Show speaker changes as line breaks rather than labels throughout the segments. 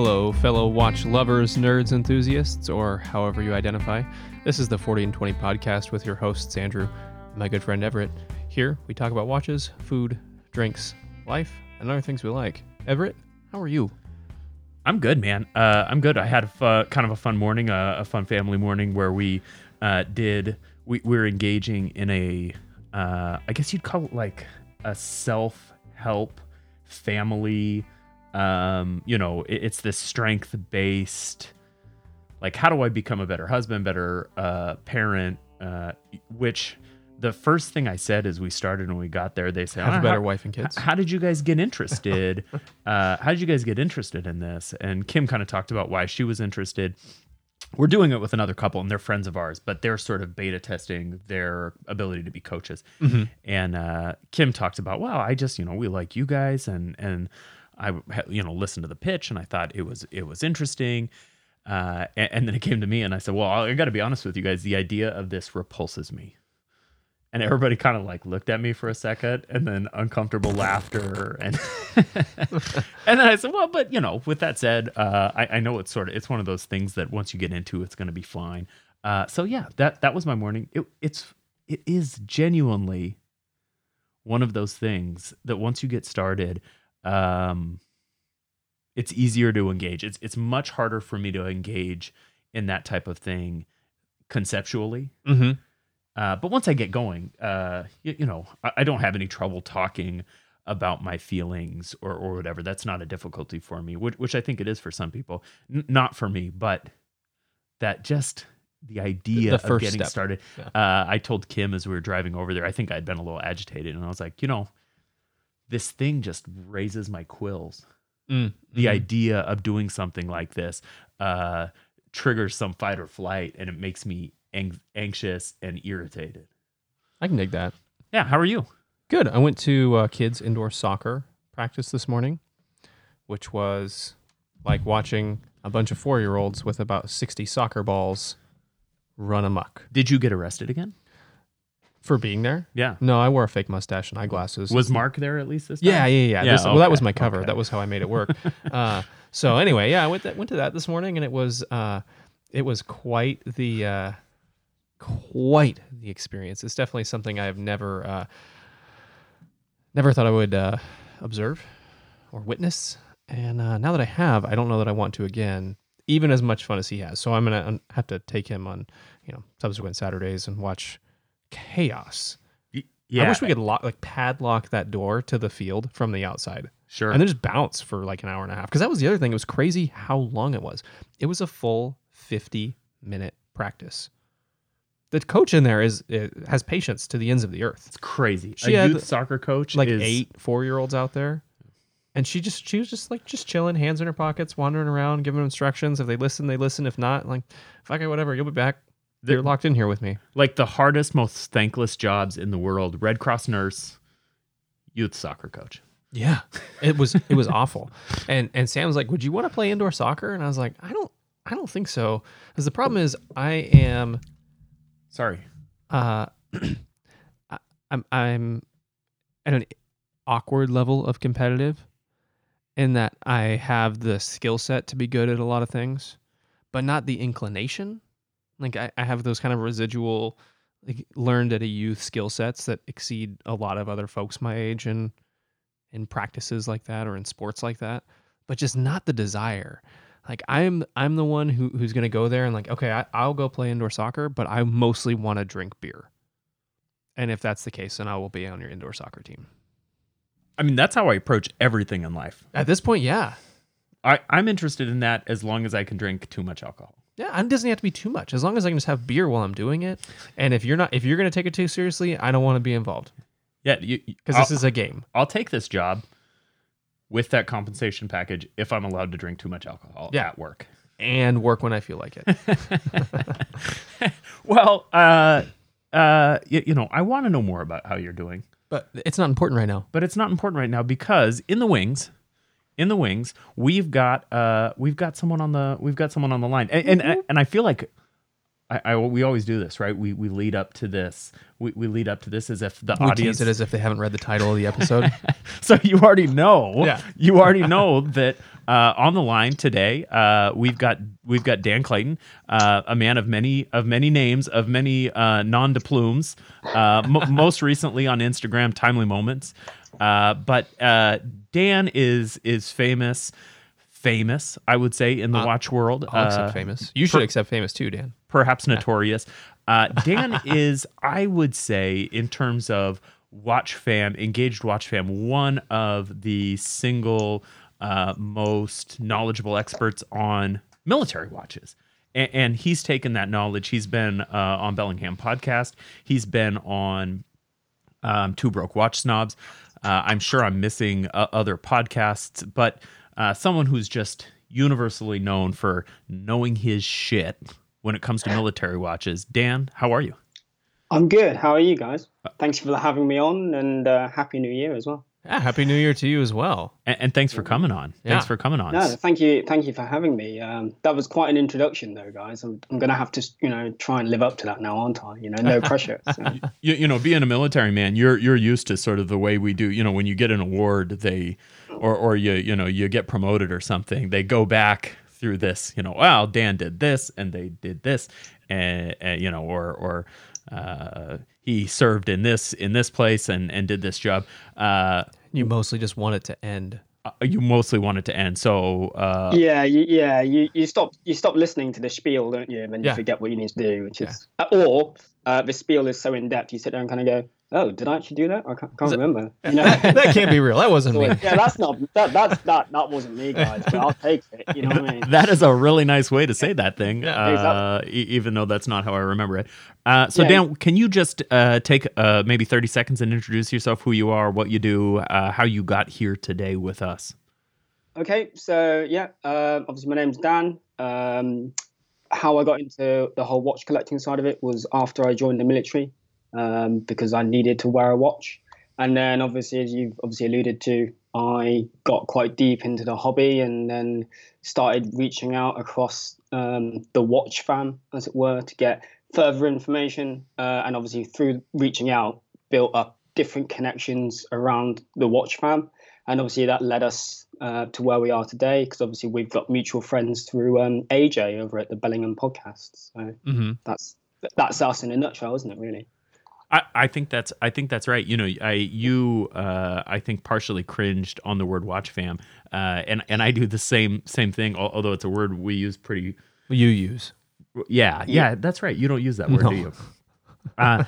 Hello, fellow watch lovers, nerds, enthusiasts, or however you identify. This is the 40 and 20 podcast with your hosts, Andrew and my good friend Everett. Here, we talk about watches, food, drinks, life, and other things we like. Everett, how are you?
I'm good, man. Uh, I'm good. I had kind of a fun morning, uh, a fun family morning where we uh, did. We, we were engaging in a, uh, I guess you'd call it like a self help family. Um, you know, it, it's this strength based. Like, how do I become a better husband, better uh, parent? Uh, which the first thing I said as we started when we got there, they said,
Have
"Ah,
a better
how-
wife and kids?
how did you guys get interested? uh, how did you guys get interested in this? And Kim kind of talked about why she was interested. We're doing it with another couple, and they're friends of ours, but they're sort of beta testing their ability to be coaches. And uh, Kim talked about, well, I just, you know, we like you guys, and and I, you know, listened to the pitch, and I thought it was it was interesting. Uh, and, and then it came to me, and I said, well, I got to be honest with you guys. The idea of this repulses me and everybody kind of like looked at me for a second and then uncomfortable laughter and and then i said well but you know with that said uh i, I know it's sort of it's one of those things that once you get into it's going to be fine uh so yeah that that was my morning it, it's it is genuinely one of those things that once you get started um it's easier to engage it's it's much harder for me to engage in that type of thing conceptually
Mm-hmm.
uh, but once I get going, uh, you, you know, I, I don't have any trouble talking about my feelings or, or whatever. That's not a difficulty for me, which, which I think it is for some people. N- not for me, but that just the idea
The
of getting
step.
started.
Yeah.
Uh, I told Kim as we were driving over there, I think I'd been a little agitated, and I was like, you know, this thing just raises my quills
Mm.
the idea of doing something like this uh, triggers some fight or flight and it makes me ang- anxious and irritated.
I can dig that.
Yeah, how are you?
Good. I went to uh, kids indoor soccer practice this morning, which was like watching a bunch of four year olds with about 60 soccer balls run amok.
Did you get arrested again?
For being there?
Yeah.
No, I wore a fake mustache and eyeglasses.
Was Mark there at least this time?
yeah, yeah, yeah.
Yeah,
This- Well, that was
okay,
my cover.
okay.
That was how I made it work. uh, so anyway, yeah, I went that, went to that this morning, and it was uh, it was quite the uh, quite the experience. It's definitely something I have never uh, never thought I would uh, observe or witness. And uh, now that I have, I don't know that I want to again, even as much fun as he has. So I'm gonna um, have to take him on, you know, subsequent Saturdays and watch chaos.
Yeah.
I wish we could lock, like padlock that door to the field from the outside
Sure.
and then just bounce for like an hour and a half. Because that was the other thing. It was crazy how long it was. It was a full 50 minute practice. The coach in there is uh, has patience to the ends of the earth.
it's crazy.
She
a
had,
youth soccer coach
Like
is,
eight four year olds out there. And she just she was just like just chilling, hands in her pockets, wandering around, giving them instructions. If they listen, they listen. If not, like fuck it, whatever. You'll be back. They're locked in here with me.
like the hardest, most thankless jobs in the world. Red Cross nurse, youth soccer coach.
Yeah, it was it was awful. And and Sam was like, "Would you want to play indoor soccer?" And I was like, "I don't I don't think so." Because the problem is, I am
Sorry.
uh, I- I'm I'm at an awkward level of competitive, in that I have the skill set to be good at a lot of things, but not the inclination. Like I, I have those kind of residual, like learned at a youth skill sets that exceed a lot of other folks my age and in practices like that or in sports like that, but just not the desire. Like I'm I'm the one who who's gonna go there and like, okay, I, I'll go play indoor soccer, but I mostly want to drink beer. And if that's the case, then I will be on your indoor soccer team.
I mean, that's how I approach everything in life.
At this point, yeah.
I, I'm interested in that as long as I can drink too much alcohol.
Yeah, it doesn't have to be too much. As long as I can just have beer while I'm doing it. And if you're not if you're gonna take it too seriously, I don't want to be involved.
Yeah,
Because this is a game.
I'll take this job with that compensation package if I'm allowed to drink too much alcohol
Yeah.
at work.
And work when I feel like it.
Well, uh, uh, you, you know, I want to know more about how you're doing,
but it's not important right now.
but it's not important right now because in the wings, in the wings, we've got uh, we've got someone on the we've got someone on the line, and and, and I feel like I, I we always do this, right? We we lead up to this. We, we lead up to this as if the
We
audience
it as if they haven't read the title of the episode.
so you already know.
Yeah.
You already know that uh, on the line today, uh, we've got we've got Dan Clayton, uh, a man of many of many names, of many uh, non de plumes. Uh, m- most recently on Instagram, Timely Moments. Uh, but uh, Dan is is famous, famous, I would say, in the
Uh,
watch world.
I'll accept
Uh,
famous. You should accept famous too, Dan.
perhaps notorious. Uh, Dan is, I would say, in terms of watch fam, engaged watch fam, one of the single uh, most knowledgeable experts on military watches. And, and he's taken that knowledge. He's been uh, on Bellingham podcast. He's been on um, Two Broke Watch Snobs. Uh, I'm sure I'm missing uh, other podcasts, but uh, someone who's just universally known for knowing his shit when it comes to military watches. Dan, how are you?
I'm good. How are you guys? Thanks for having me on, and uh, happy New Year as well.
Yeah, happy New Year to you as well.
And, and thanks for coming on.
Yeah.
Thanks for coming on.
No, thank you, thank you for having me. Um, that was quite an introduction, though, guys. I'm, I'm gonna have to, you know, try and live up to that now, aren't I? You know, no pressure. So.
you, you know, being a military man, you're you're used to sort of the way we do. You know, when you get an award, they or or you you know you get promoted or something, they go back through this. You know, wow, Dan did this and they did this, and, and you know, or or uh, he served in this in this place and and did this job. Uh,
You mostly just want it to end.
uh, you mostly want it to end. So uh,
yeah, you, yeah. You, you stop you stop listening to the spiel, don't you? And then you
Yeah.
forget what you need to do, which is uh, or uh, the spiel is so in depth, you sit there and kind of go, "Oh, did I actually do that? I can't, can't remember." You know.
that can't be real. That wasn't
So,
me.
yeah, that's not that that's that that wasn't me, guys. But I'll take it. You know what I mean?
That is a really nice way to say that thing,
Yeah,
uh, e- even though that's not how I remember it. Uh, so,
Yeah.
Dan, can you just uh, take uh, maybe 30 seconds and introduce yourself, who you are, what you do, uh, how you got here today with us?
Okay, so yeah, obviously my name's Dan. Um, how I got into the whole watch collecting side of it was after I joined the military um, because I needed to wear a watch, and then obviously, as you've obviously alluded to, I got quite deep into the hobby and then started reaching out across um, the watch fam, as it were, to get further information, uh, and obviously through reaching out, built up different connections around the watch fam and obviously that led us uh, to where we are today because obviously we've got mutual friends through um, AJ over at the Bellingham podcast. So
hmm
that's that's us in a nutshell, isn't it? Really?
I, I think that's I think that's right. You know, I you uh, I think partially cringed on the word watch fam, uh, and and I do the same same thing. Although it's a word we use pretty
You use.
Yeah, yeah, that's right. You don't use that word,
No.
do you? Uh,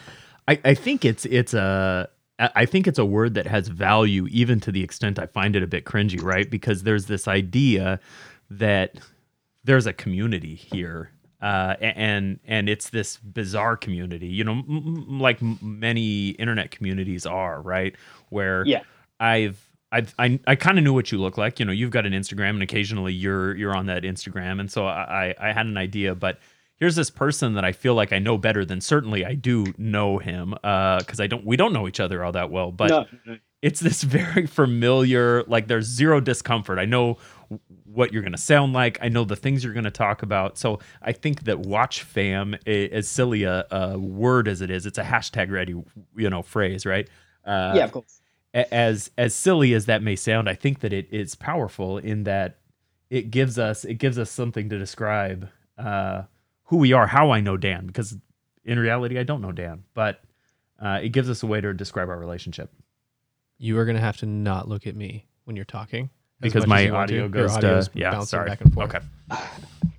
I, I think it's it's a I I think it's a word that has value, even to the extent I find it a bit cringy, right? Because there's this idea that there's a community here, uh, and and it's this bizarre community, you know, m- like m- many internet communities are, right? Where
Yeah.
I've I've, I I kind of knew what you look like. You know, you've got an Instagram, and occasionally you're you're on that Instagram, and so I I I had an idea, but here's this person that I feel like I know better than certainly I do know him, because I don't we don't know each other all that well, but
no.
it's this very familiar like there's zero discomfort i know what you're going to sound like. I know the things you're going to talk about. So i think that watch fam i- as silly a, a word as it is it's a hashtag ready you know phrase right? Uh,
yeah, of course.
as as silly as that may sound i think that it is powerful in that it gives us it gives us something to describe uh, who we are how i know dan because in reality i don't know dan but uh, it gives us a way to describe our relationship.
You are gonna have to not look at me when you're talking. as
because my
you want to.
audio goes
audio
to yeah
bouncing
sorry
back and forth.
okay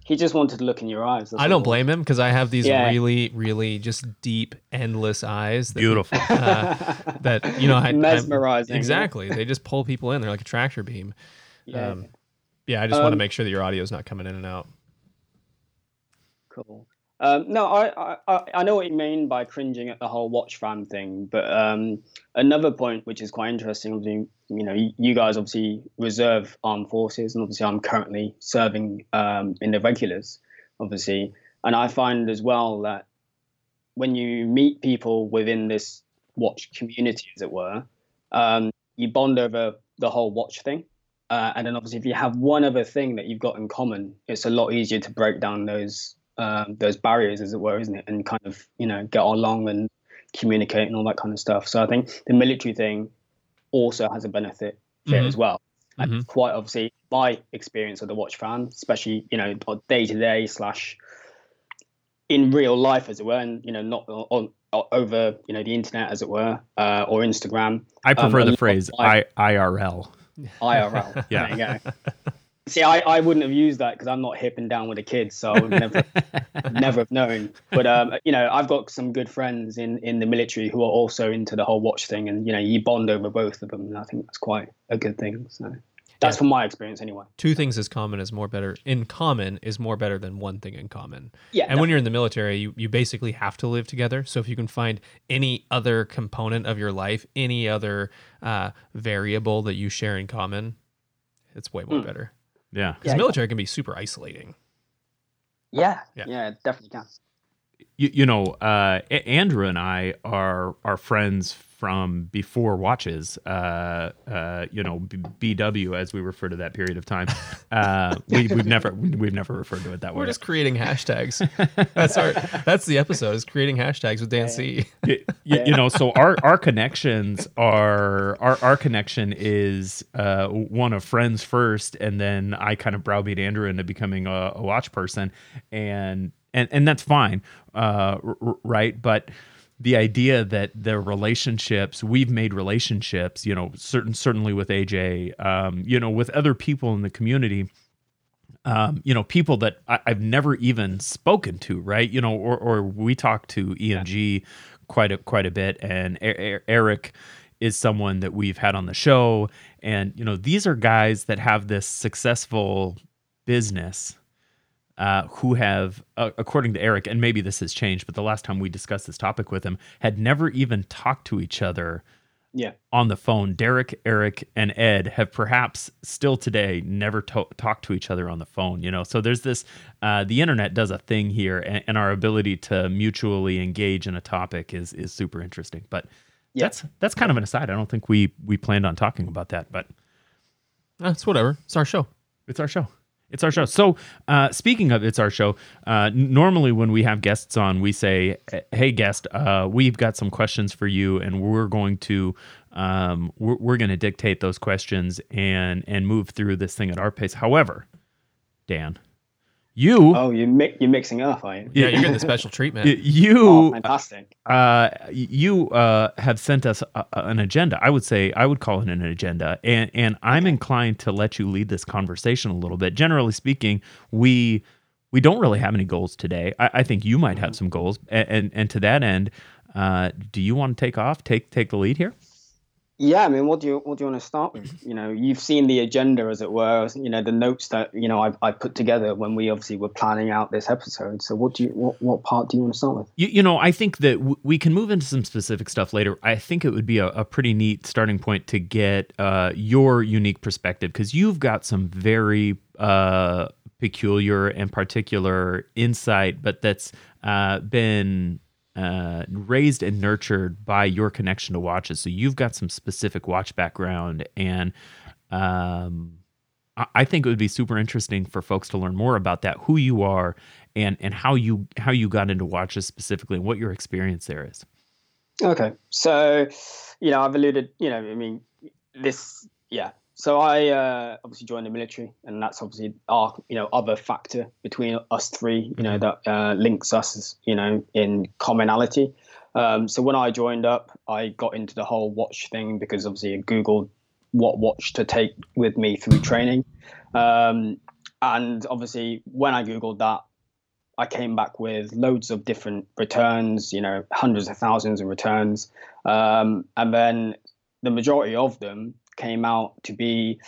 He just wanted to look in your eyes.
I don't blame him because I have these
Yeah.
really, really just deep, endless eyes. That,
beautiful
Uh, that you know, I, I'm-
Mesmerizing. yeah.
exactly. They just pull people in. They're like a tractor beam.
Yeah.
Um, Yeah, I just want to
Um,
make sure that your audio is not coming in and out.
Cool. Um, no, I, I I know what you mean by cringing at the whole watch fam thing, but um, another point which is quite interesting, obviously, you know, you, guys obviously reserve armed forces, and obviously I'm currently serving um, in the regulars, obviously, and I find as well that when you meet people within this watch community, as it were, um, you bond over the whole watch thing. Uh, and then obviously, if you have one other thing that you've got in common, it's a lot easier to break down those um, those barriers, as it were, isn't it? And kind of you know get along and communicate and all that kind of stuff. So I think the military thing also has a benefit it as well. And
Mhm.
quite obviously, my experience of the watch fan, especially you know day to day slash in real life, as it were, and you know not on, over you know the internet, as it were, uh, or Instagram,
I prefer
a
the phrase I, IRL.
IRL.
Yeah.
There you go. See, I, I wouldn't have used that because I'm not hip and down with the kids, so I would never never have known. But um, you know, I've got some good friends in in the military who are also into the whole watch thing, and you know, you bond over both of them, and I think that's quite a good thing. So that's
Yeah.
from my experience, anyway.
Two things as common is more better. In common is more better than one thing in common.
Yeah,
And when you're in the military, you, you basically have to live together. So if you can find any other component of your life, any other uh, variable that you share in common, it's way more
Mm.
better.
Yeah.
Because
Yeah,
military can be super isolating.
yeah,
Yeah.
yeah, it definitely can.
You, you know, uh, Andrew and I are are friends from before watches. Uh, uh, you know, B- BW as we refer to that period of time. Uh, we, we've never we've never referred to it that way.
We're just creating hashtags. that's our that's the episode is creating hashtags with Dan C.
you, you- you know so our our connections are our our connection is uh one of friends first and then i kind of browbeat andrew into becoming a, a watch person and and and that's fine uh r- r- right but the idea that the relationships we've made relationships you know certain certainly with aj um you know with other people in the community um, you know, people that I, I've never even spoken to, right? You know, or, or we talk to EMG quite a quite a bit, and E- E- Eric is someone that we've had on the show, and you know, these are guys that have this successful business. Uh, who have, uh, according to Eric, and maybe this has changed, but the last time we discussed this topic with him, had never even talked to each other
Yeah,
on the phone. Derek, Eric, and Ed have perhaps still today never to- talked to each other on the phone. You know, so there's this. Uh, the internet does a thing here, and, and our ability to mutually engage in a topic is is super interesting. But
Yeah.
that's that's kind of an aside. I don't think we we planned on talking about that, but
That's whatever. It's our show.
it's our show. It's our show. So, uh, speaking of it's our show, uh, normally when we have guests on, we say, "Hey, guest, uh, we've got some questions for you, and we're going to um, we're, we're going to dictate those questions and and move through this thing at our pace." However, Dan, you
Oh, you mi- you're mixing up, are you?
Yeah, you're getting the special treatment.
you
Oh, fantastic.
uh, you uh, have sent us a, a- an agenda. I would say I would call it an agenda, and and I'm inclined to let you lead this conversation a little bit. Generally speaking, we we don't really have any goals today. I, I think you might have some goals, and and, and to that end, uh, do you want to take off, take take the lead here?
Yeah, I mean, what do you what do you want to start with? You know, you've seen the agenda, as it were. You know, the notes that you know I, I put together when we obviously were planning out this episode. So, what do you what, what part do you want to start with?
You, you know, I think that w- we can move into some specific stuff later. I think it would be a, a pretty neat starting point to get uh, your unique perspective because you've got some very uh, peculiar and particular insight, but that's uh, been uh, raised and nurtured by your connection to watches. So you've got some specific watch background and. Um, I- I think it would be super interesting for folks to learn more about that, who you are, and and how you how you got into watches specifically, and what your experience there is.
Okay, so you know, I've alluded. You know, I mean, this. Yeah. So I uh, obviously joined the military, and that's obviously our you know other factor between us three. You know that uh, links us, you know, in commonality. Um, so when I joined up, I got into the whole watch thing because obviously I googled what watch to take with me through training, um, and obviously when I googled that, I came back with loads of different returns, you know, hundreds of thousands of returns. Um, and then the majority of them came out to be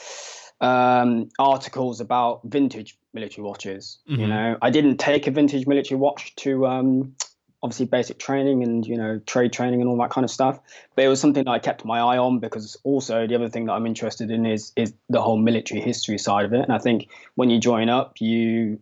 um, articles about vintage military watches. You
Mhm.
know, I didn't take a vintage military watch to um, obviously basic training and, you know, trade training and all that kind of stuff. But it was something that I kept my eye on because also the other thing that I'm interested in is is the whole military history side of it. And I think when you join up, you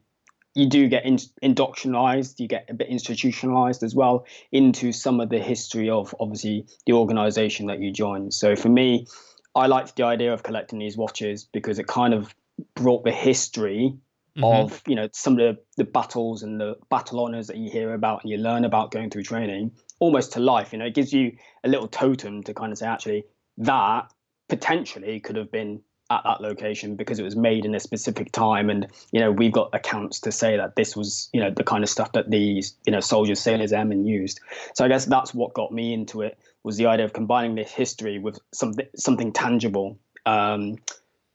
you do get in, indoctrinalized, you get a bit institutionalized as well into some of the history of obviously the organization that you join. So for me, I liked the idea of collecting these watches because it kind of brought the history
Mhm.
of you know some of the, the battles and the battle honors that you hear about and you learn about going through training almost to life you know it gives you a little totem to kind of say actually that potentially could have been at that location because it was made in a specific time and you know we've got accounts to say that this was you know the kind of stuff that these you know soldiers sailors airmen used so i guess that's what got me into it was the idea of combining this history with something something tangible um,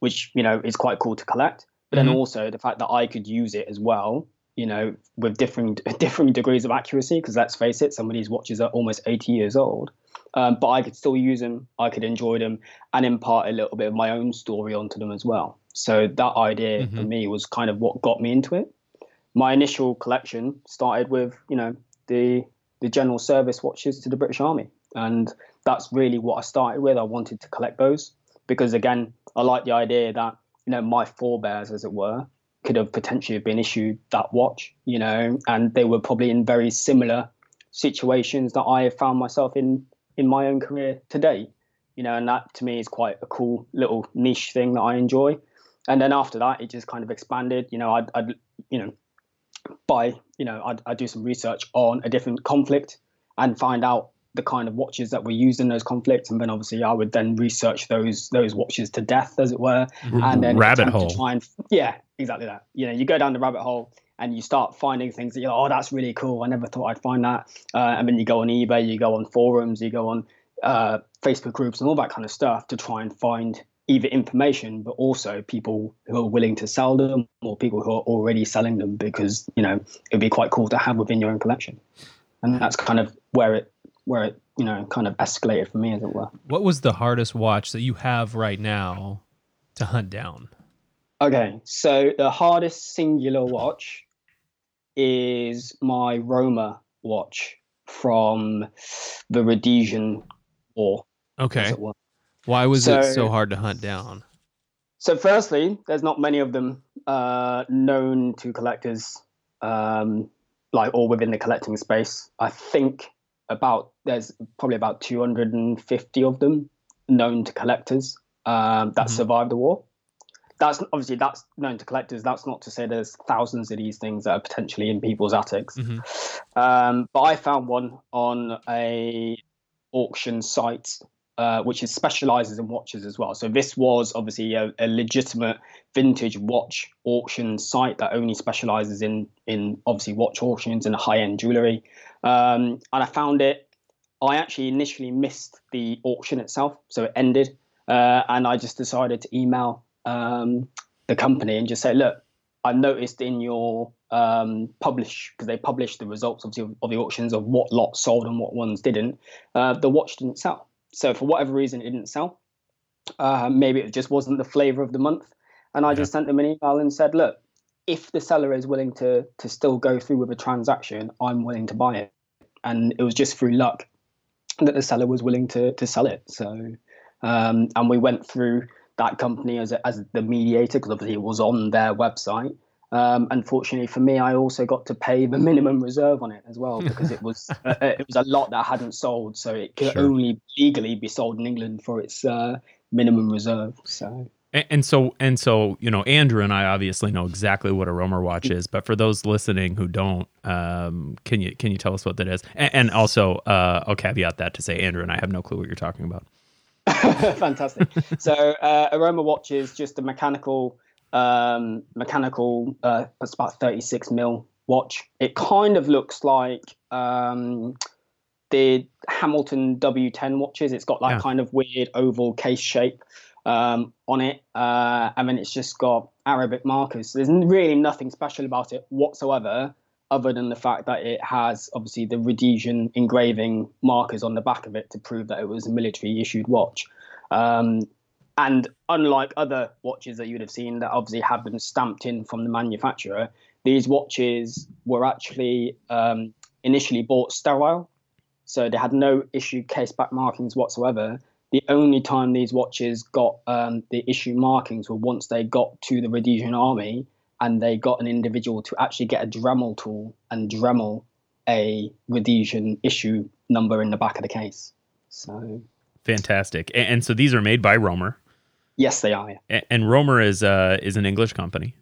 which you know is quite cool to collect but then
Mhm.
also the fact that i could use it as well you know with different different degrees of accuracy because let's face it some of these watches are almost 80 years old um, but i could still use them i could enjoy them and impart a little bit of my own story onto them as well. So that idea for
Mhm.
me was kind of what got me into it. My initial collection started with, you know, the the general service watches to the British Army, and that's really what I started with. I wanted to collect those because, again, I like the idea that you know my forebears, as it were, could have potentially been issued that watch, you know, and they were probably in very similar situations that I have found myself in in my own career today you know, and that to me is quite a cool little niche thing that I enjoy. And then after that, it just kind of expanded. You know, I'd, I'd you know, buy, you know, I'd, I'd do some research on a different conflict and find out the kind of watches that were used in those conflicts, and then obviously I would then research those those watches to death, as it were, and then
Rabbit hole.
To try and, yeah, exactly that. You know, you go down the rabbit hole and you start finding things that you're like, oh, that's really cool. I never thought I'd find that. Uh, and then you go on eBay, you go on forums, you go on uh, Facebook groups and all that kind of stuff to try and find either information, but also people who are willing to sell them or people who are already selling them because you know it'd be quite cool to have within your own collection. And that's kind of where it where it you know kind of escalated for me, as it were.
What was the hardest watch that you have right now to hunt down?
Okay, so the hardest singular watch is my Romer watch from the Rhodesian War.
Okay. Why was it
So-
so hard to hunt down?
So, firstly, there's not many of them uh, known to collectors, um, like or within the collecting space. I think about there's probably about 250 of them known to collectors um, that
Mhm.
survived the war. That's obviously that's known to collectors. That's not to say there's thousands of these things that are potentially in people's attics.
Mhm.
Um, but I found one on a auction site uh, which is specializes in watches as well. So this was obviously a, a legitimate vintage watch auction site that only specializes in in obviously watch auctions and high end jewelry. Um, and I found it. I actually initially missed the auction itself, so it ended, uh, and I just decided to email um, the company and just say, look, I noticed in your um, publish because they published the results of the, of the auctions of what lots sold and what ones didn't. Uh, the watch didn't sell. So for whatever reason, it didn't sell. Uh, maybe it just wasn't the flavor of the month. And I just sent them an email and said, look, if the seller is willing to to still go through with a transaction, I'm willing to buy it. And it was just through luck that the seller was willing to to sell it. So um, and we went through that company as a, as the mediator because obviously it was on their website. Um, unfortunately for me, I also got to pay the minimum reserve on it as well because it was uh, it was a lot that I hadn't sold, so it could
Sure.
only legally be sold in England for its uh, minimum reserve. So
And, and so and so, you know, Andrew and I obviously know exactly what a Romer watch is, but for those listening who don't, um, can you can you tell us what that is? And, and also, uh, I'll caveat that to say, Andrew and I have no clue what you're talking about.
fantastic. so uh, a Romer watch is just a mechanical, um, mechanical. Uh, it's about thirty-six mil watch. It kind of looks like um, the Hamilton W10 watches. It's got that
Yeah.
kind of weird oval case shape um, on it, uh, and then it's just got Arabic markers. There's really nothing special about it whatsoever. Other than the fact that it has obviously the Rhodesian engraving markers on the back of it to prove that it was a military issued watch. Um, and unlike other watches that you would have seen that obviously have been stamped in from the manufacturer, these watches were actually um, initially bought sterile. So they had no issue case back markings whatsoever. The only time these watches got um, the issue markings were once they got to the Rhodesian army and they got an individual to actually get a Dremel tool and Dremel a Rhodesian issue number in the back of the case. So
Fantastic. And, and so these are made by Romer,
yes, they are. yeah.
and, and Romer is uh, is an English company.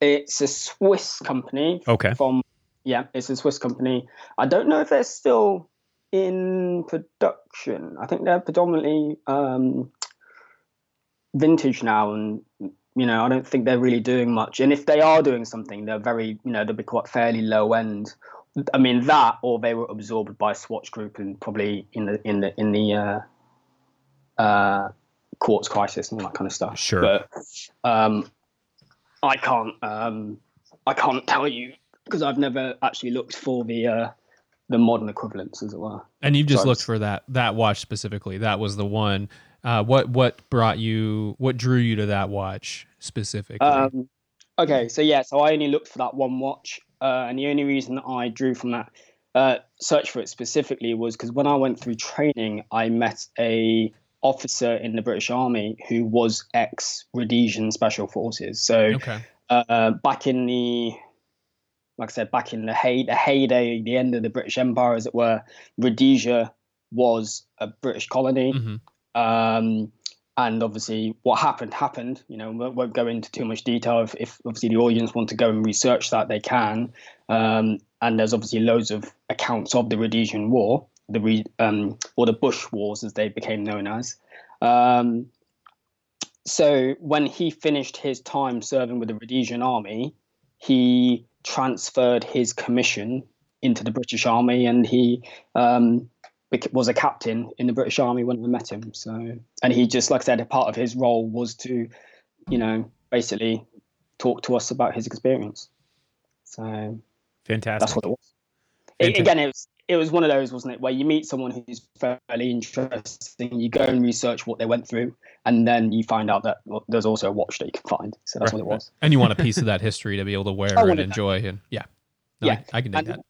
It's a Swiss company.
Okay.
From yeah, it's a Swiss company. I don't know if they're still in production. I think they're predominantly um, vintage now, and you know, I don't think they're really doing much. And if they are doing something, they're very, you know, they'll be quite fairly low end. I mean that, or they were absorbed by Swatch Group and probably in the in the in the uh, uh, quartz crisis and all that kind of stuff.
Sure.
But um, I can't um, I can't tell you because I've never actually looked for the uh, the modern equivalents, as it were.
And you've just
Sorry.
looked for that that watch specifically. That was the one. Uh, what what brought you? What drew you to that watch specifically?
Um, okay, so yeah, so I only looked for that one watch, uh, and the only reason that I drew from that uh, search for it specifically was because when I went through training, I met a officer in the British Army who was ex Rhodesian Special Forces. So
okay.
uh, back in the like I said, back in the, hey, the heyday, the end of the British Empire, as it were, Rhodesia was a British colony.
hmm
Um, and obviously, what happened happened. You know, we won't go into too much detail. If, if obviously the audience want to go and research that, they can. Um, and there's obviously loads of accounts of the Rhodesian War, the re, um, or the Bush Wars, as they became known as. Um, so when he finished his time serving with the Rhodesian Army, he transferred his commission into the British Army, and he um, was a captain in the British Army when I met him. So, and he just, like I said, a part of his role was to, you know, basically talk to us about his experience. So
Fantastic.
that's what it was.
Fantastic.
again, it was it was one of those, wasn't it, where you meet someone who's fairly interesting, you go and research what they went through, and then you find out that well, there's also a watch that you can find. So that's
Right,
what it was.
And you want a piece of that history to be able to wear and
wanted that.
enjoy. And yeah, No,
Yeah,
I, I can do
and,
that.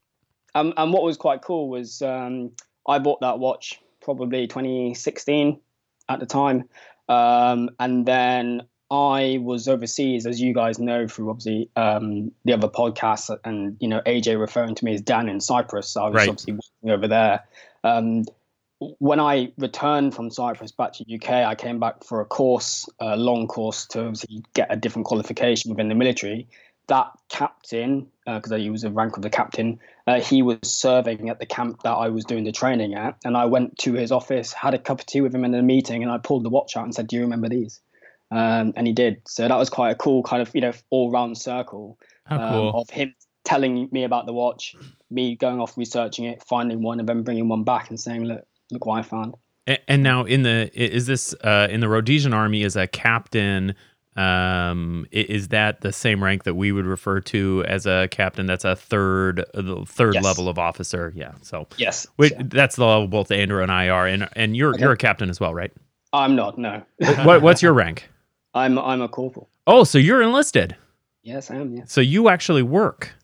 Um, and what was quite cool was um, I bought that watch probably 2016 at the time, um, and then I was overseas, as you guys know, through obviously um, the other podcasts, and you know AJ referring to me as Dan in Cyprus. So I was
Right.
obviously working over there. Um, when I returned from Cyprus back to the UK, I came back for a course, a long course to obviously get a different qualification within the military. That captain, because he was a rank of the captain, uh, he was serving at the camp that I was doing the training at, and I went to his office, had a cup of tea with him in a meeting, and I pulled the watch out and said, "Do you remember these?" Um, and he did. So that was quite a cool kind of you know all round circle um,
cool.
of him telling me about the watch, me going off researching it, finding one, and then bringing one back and saying, "Look, look what I found."
And now in the is this uh, in the Rhodesian army as a captain? Um, is that the same rank that we would refer to as a captain? That's a third, uh, the third
Yes.
level of officer. Yeah. So,
Yes.
wait,
Yeah.
that's the level both Andrew and I are, and and you're
Okay.
you're a captain as well, right?
I'm not. No,
what, what's your rank?
I'm I'm a corporal.
Oh, so you're enlisted.
Yes, I am. Yes.
So you actually work.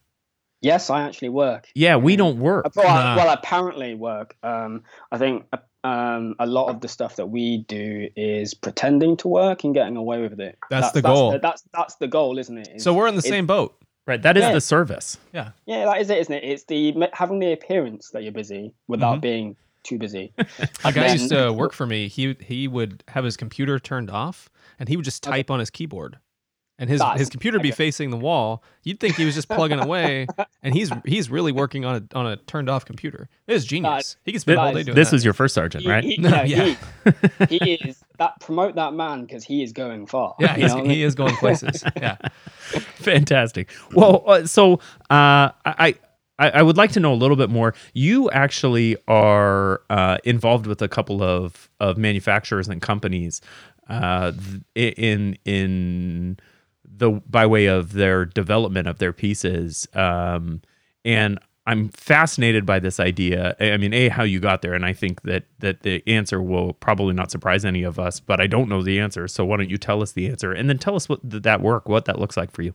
Yes, I actually work.
Yeah, we don't work.
Uh, Well, I- well apparently work. Um, I think uh, um, a lot of the stuff that we do is pretending to work and getting away with it.
That's the goal.
That's, that's that's the goal, isn't it? Is-
So we're in the same boat.
Right. That is
Yeah.
the service.
yeah, Yeah, that is it, isn't it? It's the having the appearance that you're busy without
Mhm.
being too busy.
A guy
then-
used to work for me. He he would have his computer turned off, and he would just
Okay.
type on his keyboard, and his
That's-
his computer would be
okay.
facing the wall. You'd think he was just plugging away, and he's he's really working on a on a turned off computer. It is genius. He can spend all day doing
This
that.
was your first sergeant,
He-
right?
he-
No,
yeah,
yeah.
He, he is that promote that man because he is going far.
yeah,
you know what I
he is going places. Yeah.
Fantastic. Well, uh, so uh, I. I I would like to know a little bit more. You actually are uh, involved with a couple of, of manufacturers and companies uh, in in the by way of their development of their pieces, um, and I'm fascinated by this idea. I mean, a how you got there, and I think that that the answer will probably not surprise any of us. But I don't know the answer, so why don't you tell us the answer, and then tell us what th- that work, what that looks like for you.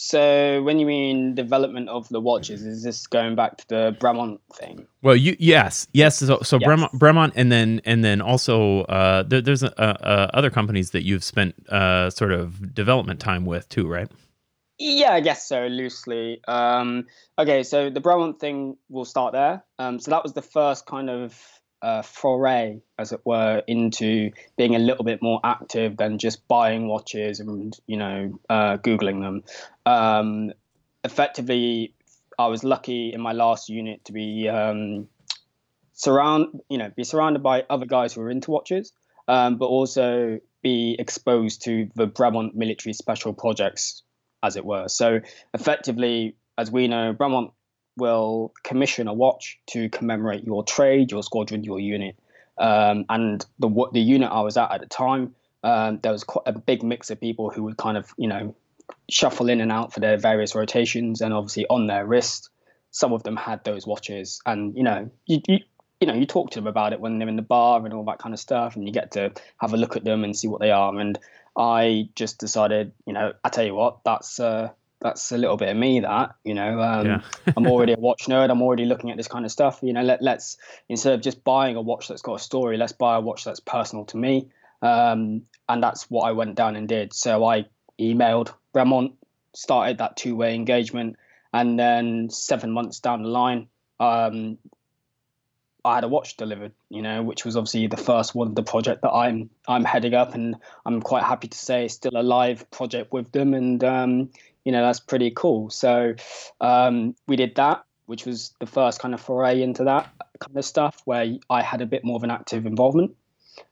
So when you mean development of the watches, is this going back to the Bremont thing?
Well, you yes, yes. So, so
Yes.
Bremont, Bremont, and then and then also uh, there, there's uh, uh, other companies that you've spent uh, sort of development time with too, right?
Yeah, I guess so, loosely. Um, okay, so the Bremont thing, we'll start there. Um, so that was the first kind of a foray, as it were, into being a little bit more active than just buying watches and you know uh, googling them. Um, effectively, I was lucky in my last unit to be um, surround you know be surrounded by other guys who are into watches, um, but also be exposed to the Bremont military special projects, as it were. So effectively, as we know, Bremont will commission a watch to commemorate your trade, your squadron, your unit. Um, and the the unit I was at at the time, um, there was quite a big mix of people who would kind of you know shuffle in and out for their various rotations, and obviously on their wrist, some of them had those watches, and you know you, you you know you talk to them about it when they're in the bar and all that kind of stuff, and you get to have a look at them and see what they are. And I just decided, you know, I tell you what, that's uh, that's a little bit of me that you know um, yeah. i'm already a watch nerd i'm already looking at this kind of stuff you know let, let's instead of just buying a watch that's got a story let's buy a watch that's personal to me um, and that's what i went down and did so i emailed bremont started that two-way engagement and then seven months down the line um, I had a watch delivered, you know, which was obviously the first one of the project that I'm I'm heading up, and I'm quite happy to say still a live project with them, and um, you know that's pretty cool. So um, we did that, which was the first kind of foray into that kind of stuff, where I had a bit more of an active involvement,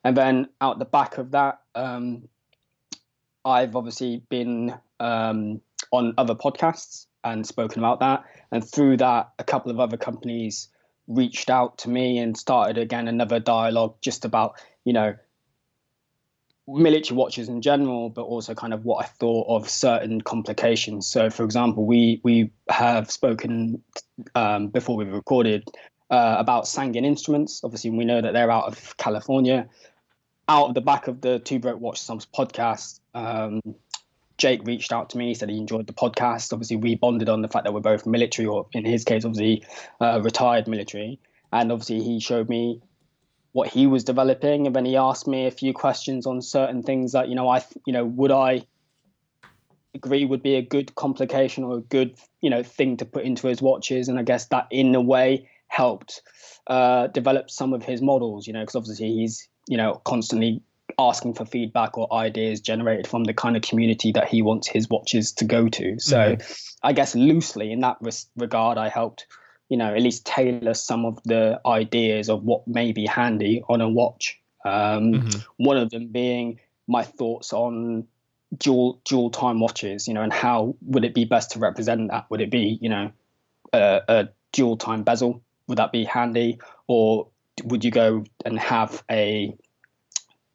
and then out the back of that, um, I've obviously been um, on other podcasts and spoken about that, and through that, a couple of other companies reached out to me and started again another dialogue just about you know military watches in general, but also kind of what I thought of certain complications. So, for example, we we have spoken um, before we've recorded uh, about Sangin Instruments. Obviously, we know that they're out of California. Out of the back of the Two Broke Watch Snobs podcast, um, Jake reached out to me, He said he enjoyed the podcast. Obviously, we bonded on the fact that we're both military, or in his case, obviously, uh, retired military. And obviously, he showed me what he was developing, and then he asked me a few questions on certain things that you know I you know would I agree would be a good complication or a good you know thing to put into his watches, and I guess that in a way helped uh, develop some of his models. You know, because obviously he's you know constantly asking for feedback or ideas generated from the kind of community that he wants his watches to go to. So mm-hmm. I guess loosely in that res- regard, I helped you know, at least tailor some of the ideas of what may be handy on a watch. Um, mm-hmm. One of them being my thoughts on dual dual time watches, you know, and how would it be best to represent that? Would it be, you know, a, a dual time bezel? Would that be handy, or would you go and have a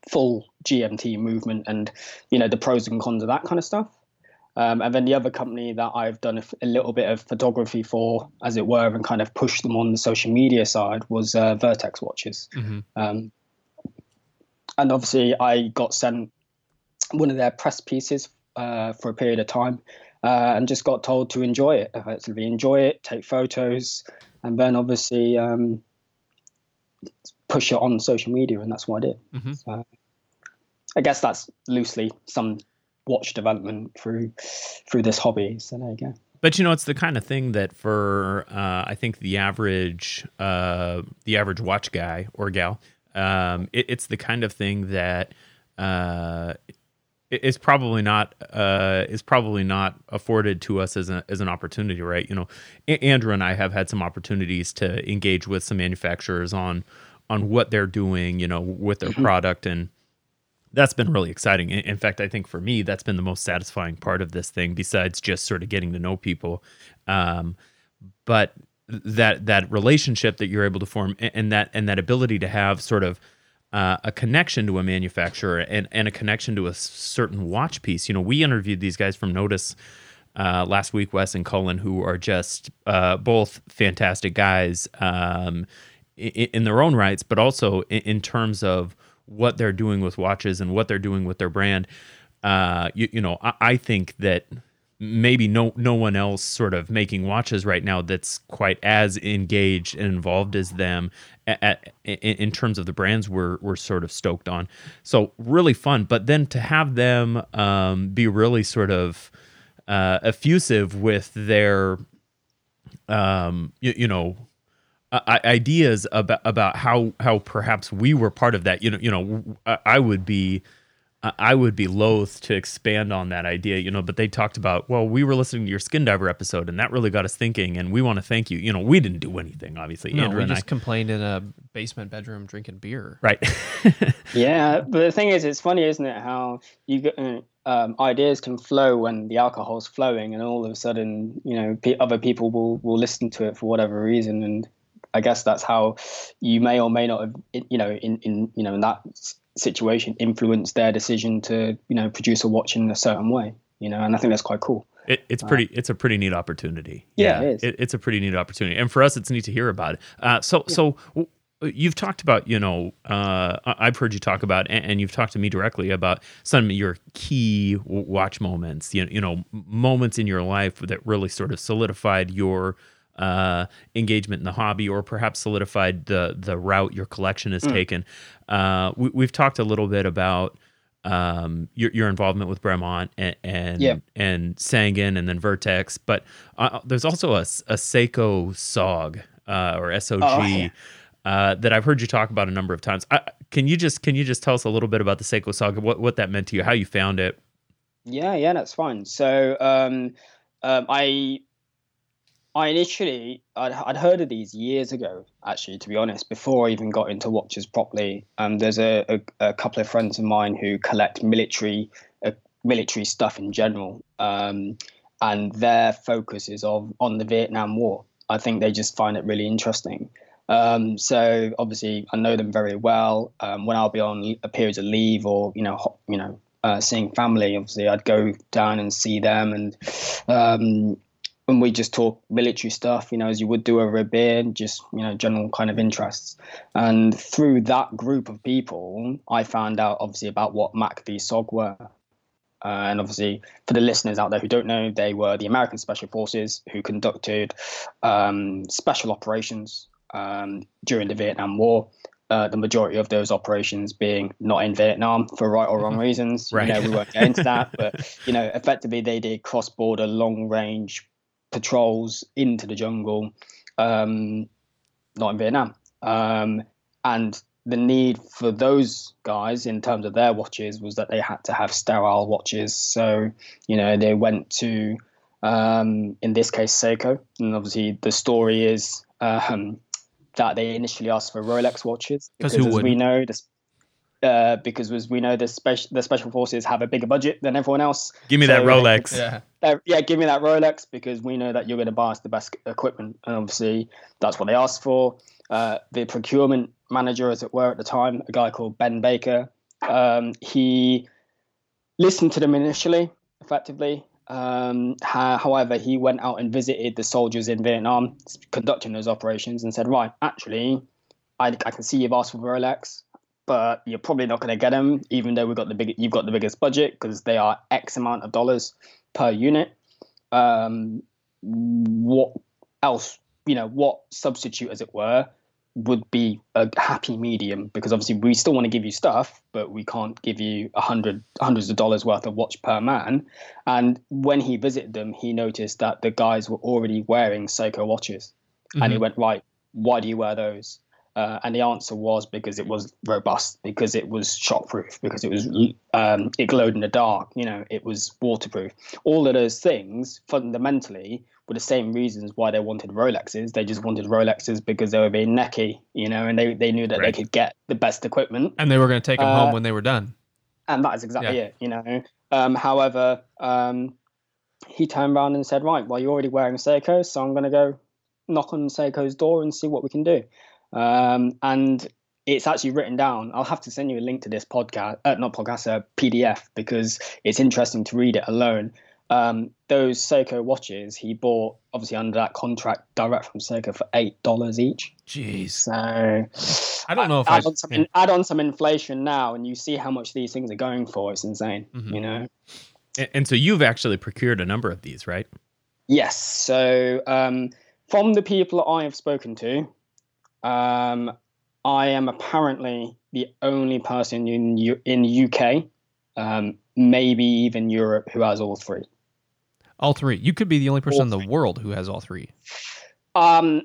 full GMT movement and you know the pros and cons of that kind of stuff? Um, and then the other company that I've done a, a, little bit of photography for, as it were, and kind of pushed them on the social media side was uh, Vertex watches. Mm-hmm. Um, and obviously, I got sent one of their press pieces uh, for a period of time uh, and just got told to enjoy it, effectively enjoy it, take photos, and then obviously um, push it on social media. And that's what I did. Mm-hmm. So I guess that's loosely some watch development through through this hobby. So there you go.
But you know, it's the kind of thing that for uh, I think the average uh, the average watch guy or gal, um, it, it's the kind of thing that uh, is probably not uh, is probably not afforded to us as, a, as an opportunity, right? You know, Andrew and I have had some opportunities to engage with some manufacturers on on what they're doing, you know, with their mm-hmm. product and that's been really exciting. In fact, I think for me, that's been the most satisfying part of this thing, besides just sort of getting to know people. Um, but that that relationship that you're able to form, and that and that ability to have sort of uh, a connection to a manufacturer and, and a connection to a certain watch piece. You know, we interviewed these guys from Nodus. uh, last week, Wes and Cullen, who are just uh, both fantastic guys um, in, in, their own rights, but also in, in terms of what they're doing with watches and what they're doing with their brand. Uh, you, you know, I, I, think that maybe no no one else sort of making watches right now that's quite as engaged and involved as them at, at, in, terms of the brands we're we're sort of stoked on. So really fun. But then to have them um, be really sort of uh, effusive with their um, you, you know uh, ideas about about how how perhaps we were part of that. You know, you know, I would be I would be loath to expand on that idea, you know, but they talked about, well, we were listening to your Skin Diver episode and that really got us thinking and we want to thank you. You know, we didn't do anything, obviously.
No, Andrew we just I. complained in a basement bedroom drinking beer.
Right.
yeah, but the thing is, it's funny, isn't it, how you get, uh, um, ideas can flow when the alcohol's flowing and all of a sudden, you know, p- other people will, will listen to it for whatever reason. And I guess that's how you may or may not have, you know, in, in you know, in that situation influence their decision to you know produce a watch in a certain way you know and i think that's quite cool.
It, it's pretty uh, it's a pretty neat opportunity.
Yeah, yeah. it
it, it's a pretty neat opportunity. And for us it's neat to hear about it. Uh, so yeah. so you've talked about you know uh, i've heard you talk about and, and, you've talked to me directly about some of your key watch moments you know, you know moments in your life that really sort of solidified your uh, engagement in the hobby, or perhaps solidified the the route your collection has mm. taken. Uh, we, have talked a little bit about um, your, your involvement with Bremont and and, yeah. and Sangin and then Vertex, but uh, there's also a, a Seiko SOG uh, or SOG. Oh, yeah. Uh, that I've heard you talk about a number of times. I, can you just can you just tell us a little bit about the Seiko SOG, what what that meant to you, how you found it?
Yeah, yeah, that's fine. So um, um, I I initially I'd, I'd, heard of these years ago, actually, to be honest, before I even got into watches properly. Um, there's a, a, a couple of friends of mine who collect military uh, military stuff in general, um, and their focus is of on the Vietnam War. I think they just find it really interesting. Um, so obviously, I know them very well. Um, when I'll be on a periods of leave or you know, you know, uh, seeing family, obviously, I'd go down and see them and when we just talk military stuff, you know, as you would do over a beer, and just, you know, general kind of interests. And through that group of people, I found out obviously about what MACV SOG were. Uh, and obviously, for the listeners out there who don't know, they were the American Special Forces who conducted um, special operations um, during the Vietnam War. Uh, the majority of those operations being not in Vietnam for right or wrong reasons.
Right.
You know, we won't get into that, but you know, effectively they did cross-border, long-range patrols into the jungle, um, not in Vietnam. Um, and the need for those guys in terms of their watches was that they had to have sterile watches. So, you know, they went to, um, in this case, Seiko. And obviously, the story is um, that they initially asked for Rolex watches.
Because as
we know, the, uh, because as we know, the special the special forces have a bigger budget than everyone else.
Give me so that Rolex.
Yeah. yeah, give me that Rolex because we know that you're going to buy us the best equipment, and obviously that's what they asked for. Uh, the procurement manager, as it were, at the time, a guy called Ben Baker, um, he listened to them initially, effectively. Um, however, he went out and visited the soldiers in Vietnam, conducting those operations, and said, "Right, actually, I, I can see you've asked for Rolex but you're probably not going to get them, even though we've got the big, you've got the biggest budget because they are X amount of dollars per unit. Um, what else, you know, what substitute, as it were, would be a happy medium? Because obviously we still want to give you stuff, but we can't give you a hundred, hundreds of dollars worth of watch per man. And when he visited them, he noticed that the guys were already wearing Seiko watches, mm-hmm. and he mm-hmm. went, right, why do you wear those? Uh, and the answer was because it was robust, because it was shockproof, because it was um, it glowed in the dark. You know, it was waterproof. All of those things fundamentally were the same reasons why they wanted Rolexes. They just wanted Rolexes because they were being necky, you know, and they, they knew that right. they could get the best equipment.
And they were going to take them uh, home when they were done.
And that is exactly yeah. it, you know. Um, however, um, he turned around and said, "Right, well, you're already wearing Seiko, so I'm going to go knock on Seiko's door and see what we can do." Um, and it's actually written down. I'll have to send you a link to this podcast, uh, not podcast, a uh, PDF, because it's interesting to read it alone. Um, those Seiko watches he bought, obviously under that contract, direct from Seiko for eight dollars each.
Jeez.
So
I don't know if
add,
I,
on some, yeah. add on some inflation now, and you see how much these things are going for. It's insane. Mm-hmm. You know.
And, and, so you've actually procured a number of these, right?
Yes. So um, from the people I have spoken to, um, I am apparently the only person in U- in UK, um, maybe even Europe, who has all three.
All three. You could be the only person all in the three. world who has all three.
Um,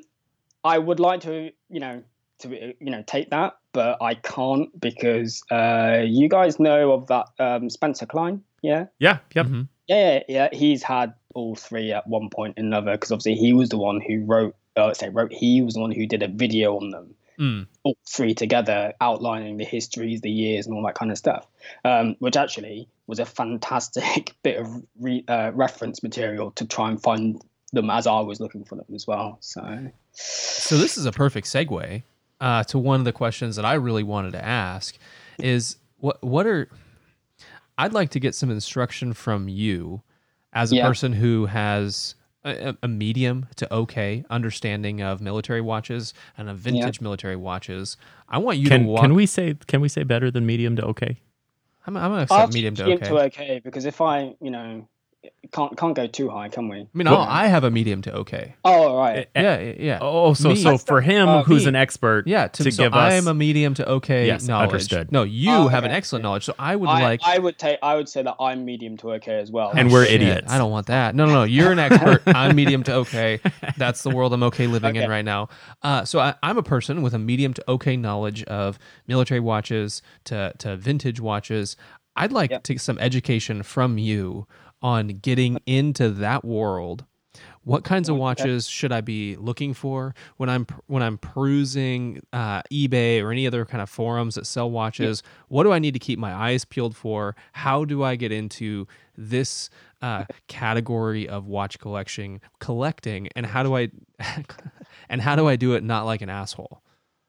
I would like to, you know, to you know take that, but I can't because uh, you guys know of that um, Spencer Klein, yeah,
Yeah. Yep.
Mhm.
yeah, yeah. He's had all three at one point or another because obviously he was the one who wrote, uh, say wrote, he was the one who did a video on them
Mm.
all three together, outlining the histories, the years, and all that kind of stuff, um, which actually was a fantastic bit of re- uh, reference material to try and find them as I was looking for them as well. So,
So this is a perfect segue uh, to one of the questions that I really wanted to ask is what what are I'd like to get some instruction from you as a
Yeah.
person who has a, a medium to okay understanding of military watches and of vintage military watches. I want you
Can
to walk.
can we say can we say better than medium to okay?
I'm, I'm gonna
I'll
accept medium to
medium
okay.
to okay because if I, you know, can't can't go too high, can we?
I mean, I'll, I have a medium to okay.
Oh, all right.
Eh,
Yeah, yeah, yeah.
Oh, so
Me-
so for him,
uh,
who's
me.
an expert,
Yeah, to,
to
so
give
I
us
am a medium to okay
Yes,
knowledge.
understood.
No, you
Oh,
have an
okay.
excellent knowledge. So I would
I,
like
I would take. I would say that I'm medium to okay as well.
And we're
Shit,
idiots.
I don't want that. No, no, no. You're an expert. I'm medium to okay. That's the world I'm okay living in right now. Uh, so I, I'm a person with a medium to okay knowledge of military watches to to vintage watches. I'd like
Yep.
to get some education from you on getting into that world. What kinds of watches should I be looking for when I'm when I'm perusing uh, eBay or any other kind of forums that sell watches? What do I need to keep my eyes peeled for? How do I get into this uh, category of watch collection collecting, and how do I and how do I do it not like an asshole?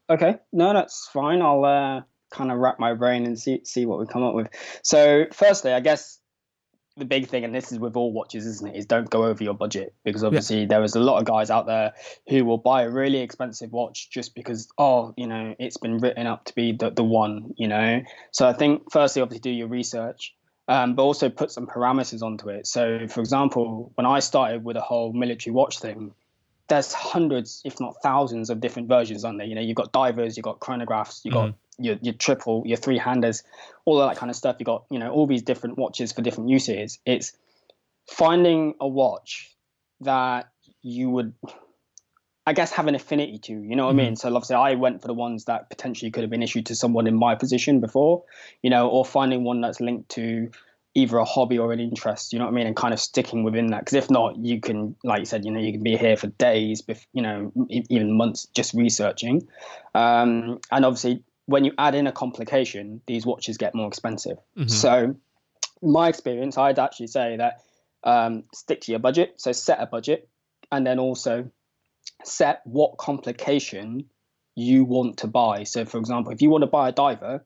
Okay, no, that's fine. I'll uh, kind of wrap my brain and see see what we come up with. So, firstly, I guess the big thing, and this is with all watches, isn't it, is don't go over your budget because obviously there is a lot of guys out there who will buy a really expensive watch just because, oh, you know, it's been written up to be the, the one, you know. So I think firstly, obviously, do your research. Um, but also put some parameters onto it. So, for example, when I started with a whole military watch thing, there's hundreds, if not thousands, of different versions on there. You know, you've got divers, you've got chronographs, you've got your, your triple, your three handers, all of that kind of stuff. You've got, you know, all these different watches for different uses. It's finding a watch that you would, I guess, have an affinity to. You know what I mean? So, obviously, I went for the ones that potentially could have been issued to someone in my position before, you know, or finding one that's linked to either a hobby or an interest, you know what I mean, and kind of sticking within that. Because if not, you can, like you said, you know, you can be here for days, bef- you know, even months just researching. Um, and obviously, when you add in a complication, these watches get more expensive.
Mhm.
So, my experience, I'd actually say that um, stick to your budget. So, set a budget, and then also set what complication you want to buy. So, for example, if you want to buy a diver,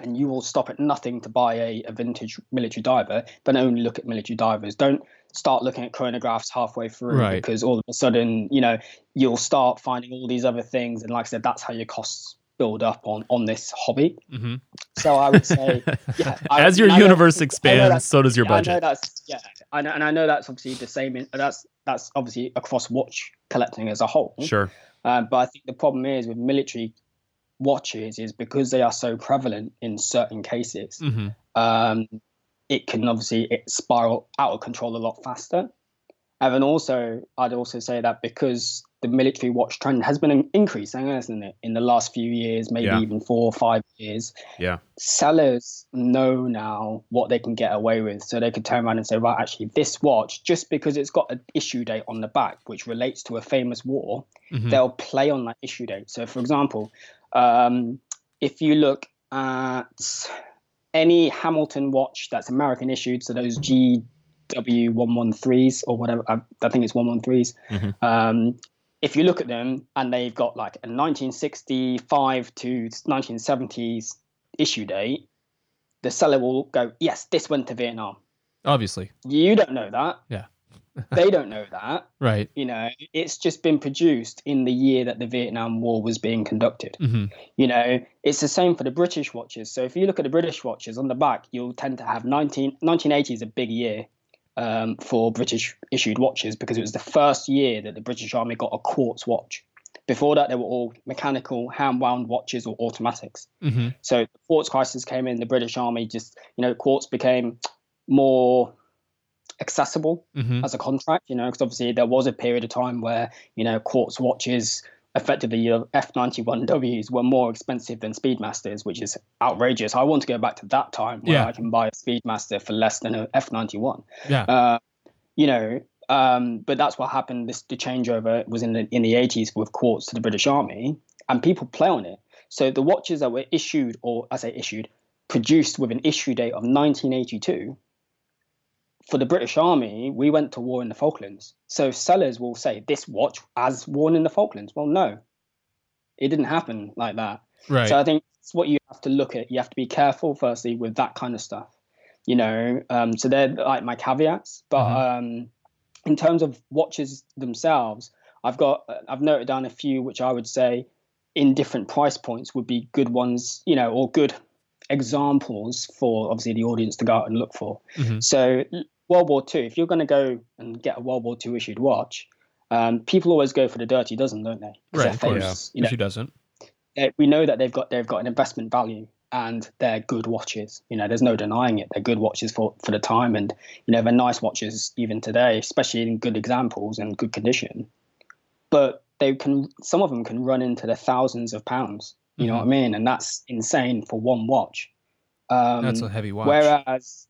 and you will stop at nothing to buy a, a vintage military diver, then only look at military divers. Don't start looking at chronographs halfway through
Right.
because all of a sudden, you know, you'll start finding all these other things. And like I said, that's how your costs build up on on this hobby.
Mm-hmm.
So I would say, yeah, I-
As your universe expands, so does your
I know
budget.
that's yeah, I know, and I know that's obviously the same. In, that's that's obviously across watch collecting as a whole.
Sure.
Um, but I think the problem is with military watches is because they are so prevalent in certain cases,
Mm-hmm.
um, it can obviously it spiral out of control a lot faster. And then also, I'd also say that because the military watch trend has been in- increasing, hasn't it, in the last few years, maybe
Yeah.
even four or five years,
Yeah.
sellers know now what they can get away with. So they could turn around and say, right, actually, this watch, just because it's got an issue date on the back, which relates to a famous war,
Mhm.
they'll play on that issue date. So, for example, um, if you look at any Hamilton watch that's American issued, so those GW113s or whatever, I, I think it's 113s.
Mhm.
Um, if you look at them and they've got like a 1965 to 1970s issue date, the seller will go, Yes, this went to Vietnam.
Obviously,
You don't know that.
Yeah.
they don't know that.
right.
You know, it's just been produced in the year that the Vietnam War was being conducted.
Mm-hmm.
You know, it's the same for the British watches. So if you look at the British watches on the back, you'll tend to have 19, 1980 is a big year um, for British issued watches because it was the first year that the British Army got a quartz watch. Before that, they were all mechanical, hand wound watches or automatics.
Mm-hmm.
So the quartz crisis came in, the British Army just, you know, quartz became more accessible
Mhm.
as a contract, you know, because obviously there was a period of time where, you know, quartz watches, effectively your F91Ws were more expensive than Speedmasters, which is outrageous. I want to go back to that time where
Yeah.
I can buy a Speedmaster for less than a F91.
Yeah.
Uh, you know, um, but that's what happened. This the changeover was in the in the 80s with quartz to the British Army, and people play on it. So the watches that were issued, or I say issued, produced with an issue date of 1982 for the British Army, we went to war in the Falklands. So sellers will say this watch as worn in the Falklands. Well, no, it didn't happen like that.
Right.
So I think it's what you have to look at. You have to be careful, firstly, with that kind of stuff. You know, um, so they're like my caveats. But um, in terms of watches themselves, I've got I've noted down a few which I would say in different price points would be good ones. You know, or good examples for obviously the audience to go out and look for.
Mhm.
So World War Two, if you're going to go and get a World War Two issued watch, um, people always go for the dirty dozen, don't they?
Right, of course.
famous, You know,
She doesn't.
they- we know that they've got they've got an investment value and they're good watches. You know, there's no denying it. They're good watches for for the time, and you know they're nice watches even today, especially in good examples and good condition. But they can some of them can run into the thousands of pounds. You know what I mean? And that's insane for one watch. Um,
That's a heavy watch.
Whereas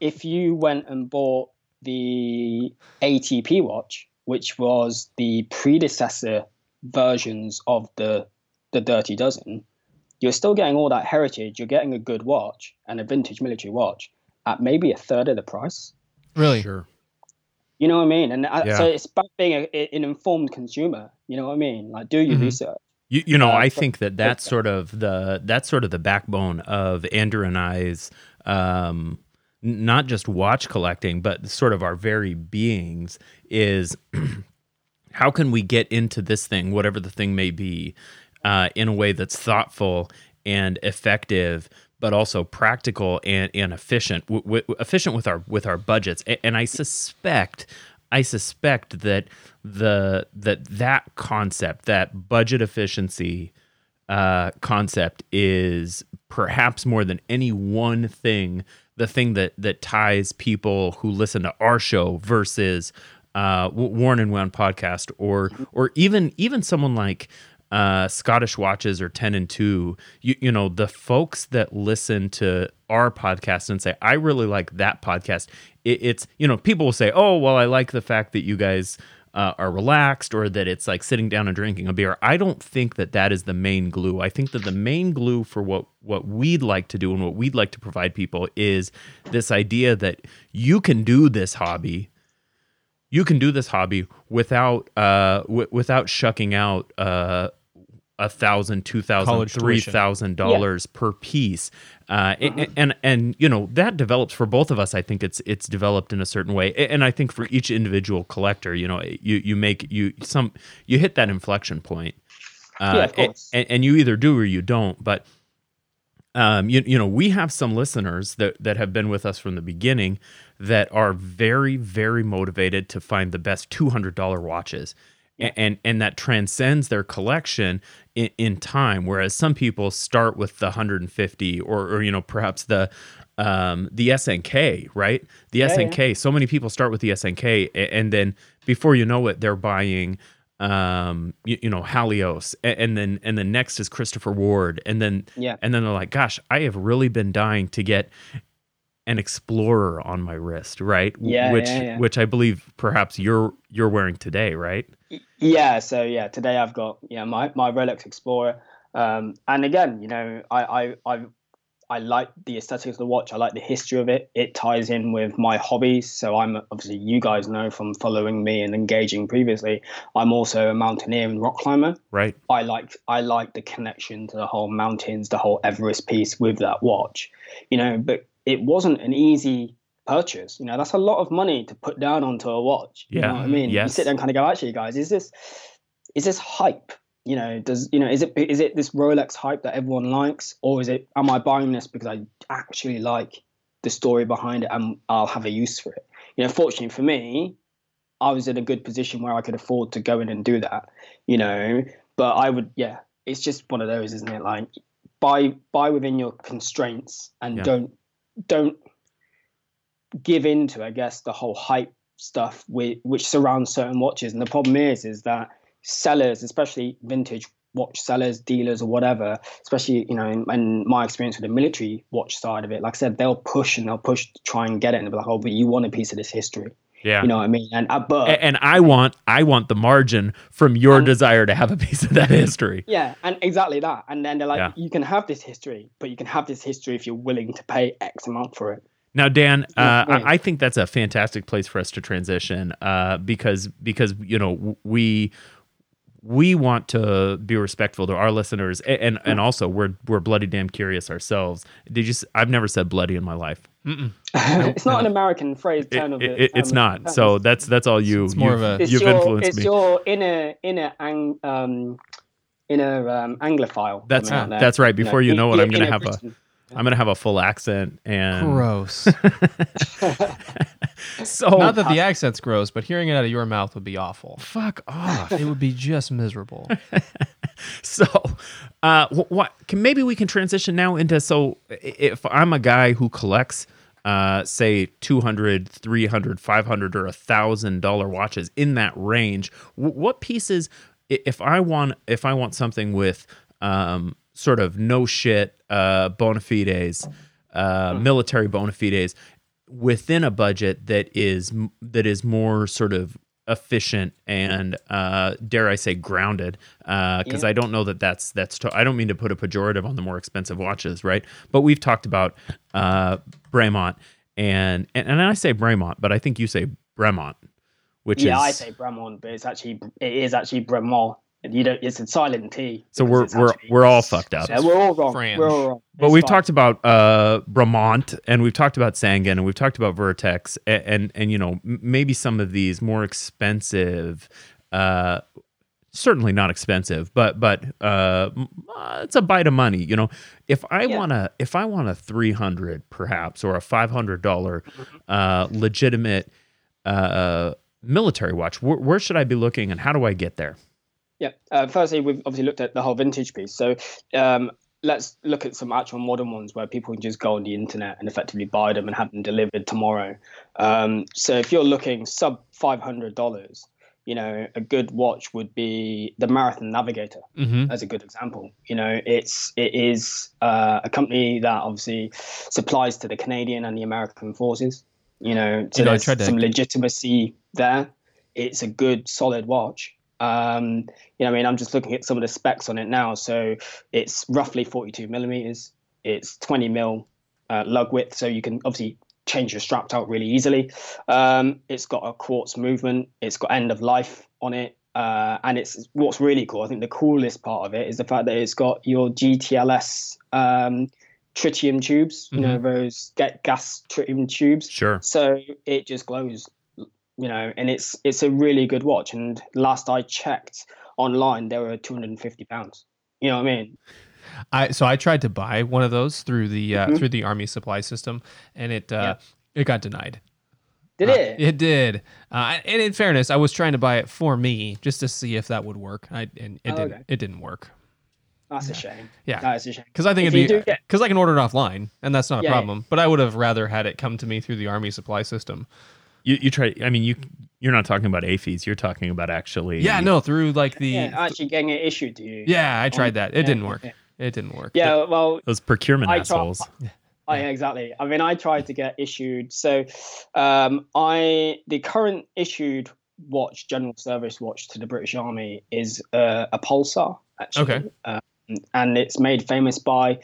if you went and bought the ATP watch, which was the predecessor versions of the the Dirty Dozen, you're still getting all that heritage. You're getting a good watch and a vintage military watch at maybe a third of the price.
really?
Sure.
You know what I mean? And uh,
Yeah.
so it's about being a, a- an informed consumer. You know what I mean? Like do your
Mhm.
research.
You, you know,
Uh,
I
but-
think that that's sort of the that's sort of the backbone of Andrew and I's um, n- not just watch collecting, but sort of our very beings is how can we get into this thing, whatever the thing may be, uh, in a way that's thoughtful and effective, but also practical and, and efficient, w- w- efficient with our with our budgets. A- And I suspect, I suspect that the that that concept, that budget efficiency uh, concept, is perhaps more than any one thing the thing that that ties people who listen to our show versus uh, W- Worn and Wound podcast, or or even even someone like uh, Scottish Watches or Ten and Two. You you know the folks that listen to our podcast and say, "I really like that podcast." It, it's you know people will say, "Oh, well, I like the fact that you guys." Uh, are relaxed or that it's like sitting down and drinking a beer. I don't think that that is the main glue. I think that the main glue for what what we'd like to do and what we'd like to provide people is this idea that you can do this hobby you can do this hobby without uh w- without shucking out uh a thousand, two thousand,
College
three
tuition.
thousand dollars per piece, uh, and, and and you know that develops for both of us. I think it's it's developed in a certain way, and I think for each individual collector, you know, you you make you some you hit that inflection point, uh,
Yeah, of
a-
course.
and, and you either do or you don't. But um, you, you know, we have some listeners that, that have been with us from the beginning that are very, very motivated to find the best $200 watches. A- And, and that transcends their collection in, in time. Whereas some people start with the 150 or, or you know, perhaps the, um, the SNK, right? The
yeah.
SNK. So many people start with the SNK a- and then before you know it, they're buying, um, you, you know, Halios a- and then, and then next is Christopher Ward. And then,
Yeah.
and then they're like, gosh, I have really been dying to get an explorer on my wrist, right?
Yeah,
which
yeah, yeah.
which I believe perhaps you're you're wearing today, right?
Yeah, so yeah, today I've got yeah my my Rolex Explorer, um, and again, you know, I I I I like the aesthetics of the watch. I like the history of it. It ties in with my hobbies. So I'm obviously you guys know from following me and engaging previously. I'm also a mountaineer and rock climber.
Right.
I like I like the connection to the whole mountains, the whole Everest piece with that watch, you know. But it wasn't an easy purchase. You know, that's a lot of money to put down onto a watch. You
Yeah.
know what I mean? You sit there and kind of go, actually, guys, is this is this hype? You know, does you know is it is it this Rolex hype that everyone likes, or is it am I buying this because I actually like the story behind it and I'll have a use for it? You know, fortunately for me, I was in a good position where I could afford to go in and do that. You know, but I would, yeah, it's just one of those, isn't it? Like buy buy within your constraints and
Yeah.
don't don't give into, I guess, the whole hype stuff which surrounds certain watches. And the problem is, is that sellers, especially vintage watch sellers, dealers, or whatever, especially you know, in, in, my experience with the military watch side of it, like I said, they'll push and they'll push to try and get it, and be like, "Oh, but you want a piece of this history."
Yeah,
you know what I mean. And uh, but
and, and I want I want the margin from your and, desire to have a piece of that history.
Yeah, and exactly that. And then they're like, yeah. you can have this history, but you can have this history if you're willing to pay X amount for it.
Now, Dan, uh, I, I, think that's a fantastic place for us to transition uh, because because you know we we want to be respectful to our listeners and and, and also we're we're bloody damn curious ourselves. Did you? I've never said bloody in my life.
it's not an American phrase. Term
it, it, it's not. So that's that's all you. It's more of a. It's you've
your,
influenced
it's
me.
It's your inner inner ang, um, inner um, Anglophile.
That's that's right. Before you know, you know it, I'm going to have Britain. a I'm gonna have a full accent and
gross. so not that the accent's gross, but hearing it out of your mouth would be awful.
Fuck off.
it would be just miserable.
so, uh, what can maybe we can transition now into so if I'm a guy who collects uh, say 200 300 500 or a thousand dollar watches in that range what pieces if i want if i want something with um, sort of no shit uh, bona fides, uh, military bona fides within a budget that is that is more sort of efficient and uh, dare I say grounded because uh, yeah. I don't know that that's that's to- I don't mean to put a pejorative on the more expensive watches right but we've talked about uh, Bremont and, and and I say Bremont but I think you say Bremont which
yeah
is,
I say Bremont but it's actually it is actually Bremont you don't. It's a silent T.
So we're we're we're all fucked up.
Yeah, we're all wrong. We're all wrong.
But we've fine. talked about uh Bremont and we've talked about Sangin and we've talked about Vertex and and, and you know maybe some of these more expensive uh certainly not expensive but but uh it's a bite of money you know if i yeah. want to if i want a 300 perhaps or a 500 dollar mm-hmm. uh legitimate uh military watch where, where should i be looking and how do i get there
yeah. Uh, firstly, we've obviously looked at the whole vintage piece. So um, let's look at some actual modern ones where people can just go on the internet and effectively buy them and have them delivered tomorrow. Um, so if you're looking sub five hundred dollars, you know, a good watch would be the Marathon Navigator mm-hmm. as a good example. You know, it's it is uh, a company that obviously supplies to the Canadian and the American forces. You know, so you know, there's some legitimacy there. It's a good, solid watch. Um, you know, I mean, I'm just looking at some of the specs on it now. So it's roughly 42 millimeters. It's 20 mil uh, lug width, so you can obviously change your strap out really easily. Um, it's got a quartz movement. It's got end of life on it. Uh, and it's what's really cool. I think the coolest part of it is the fact that it's got your GTLS um, tritium tubes. You mm-hmm. know those get gas tritium tubes.
Sure.
So it just glows you know, and it's it's a really good watch. And last I checked online, they were two hundred and fifty pounds. You know what I mean?
I so I tried to buy one of those through the uh, mm-hmm. through the army supply system, and it uh, yeah. it got denied.
Did
uh,
it?
It did. Uh, and in fairness, I was trying to buy it for me just to see if that would work. I and it oh, didn't. Okay. It didn't work.
That's a shame.
Yeah,
that's a shame.
Because I think if it'd be because I can order it offline, and that's not a yeah, problem. Yeah. But I would have rather had it come to me through the army supply system.
You you try. I mean, you you're not talking about AAFES. You're talking about actually.
Yeah, no, through like the
yeah, actually getting it issued to you.
Yeah, I tried that. It yeah, didn't work. Yeah. It didn't work.
Yeah, well,
those procurement I assholes.
I, exactly. I mean, I tried to get issued. So, um, I the current issued watch, general service watch to the British Army is uh, a Pulsar. Actually.
Okay.
Um, and it's made famous by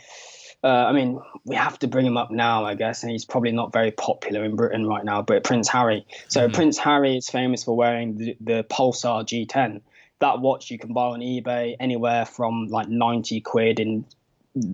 uh, I mean, we have to bring him up now, I guess, and he's probably not very popular in Britain right now. But Prince Harry. So mm-hmm. Prince Harry is famous for wearing the, the Pulsar G10. That watch you can buy on eBay anywhere from like 90 quid in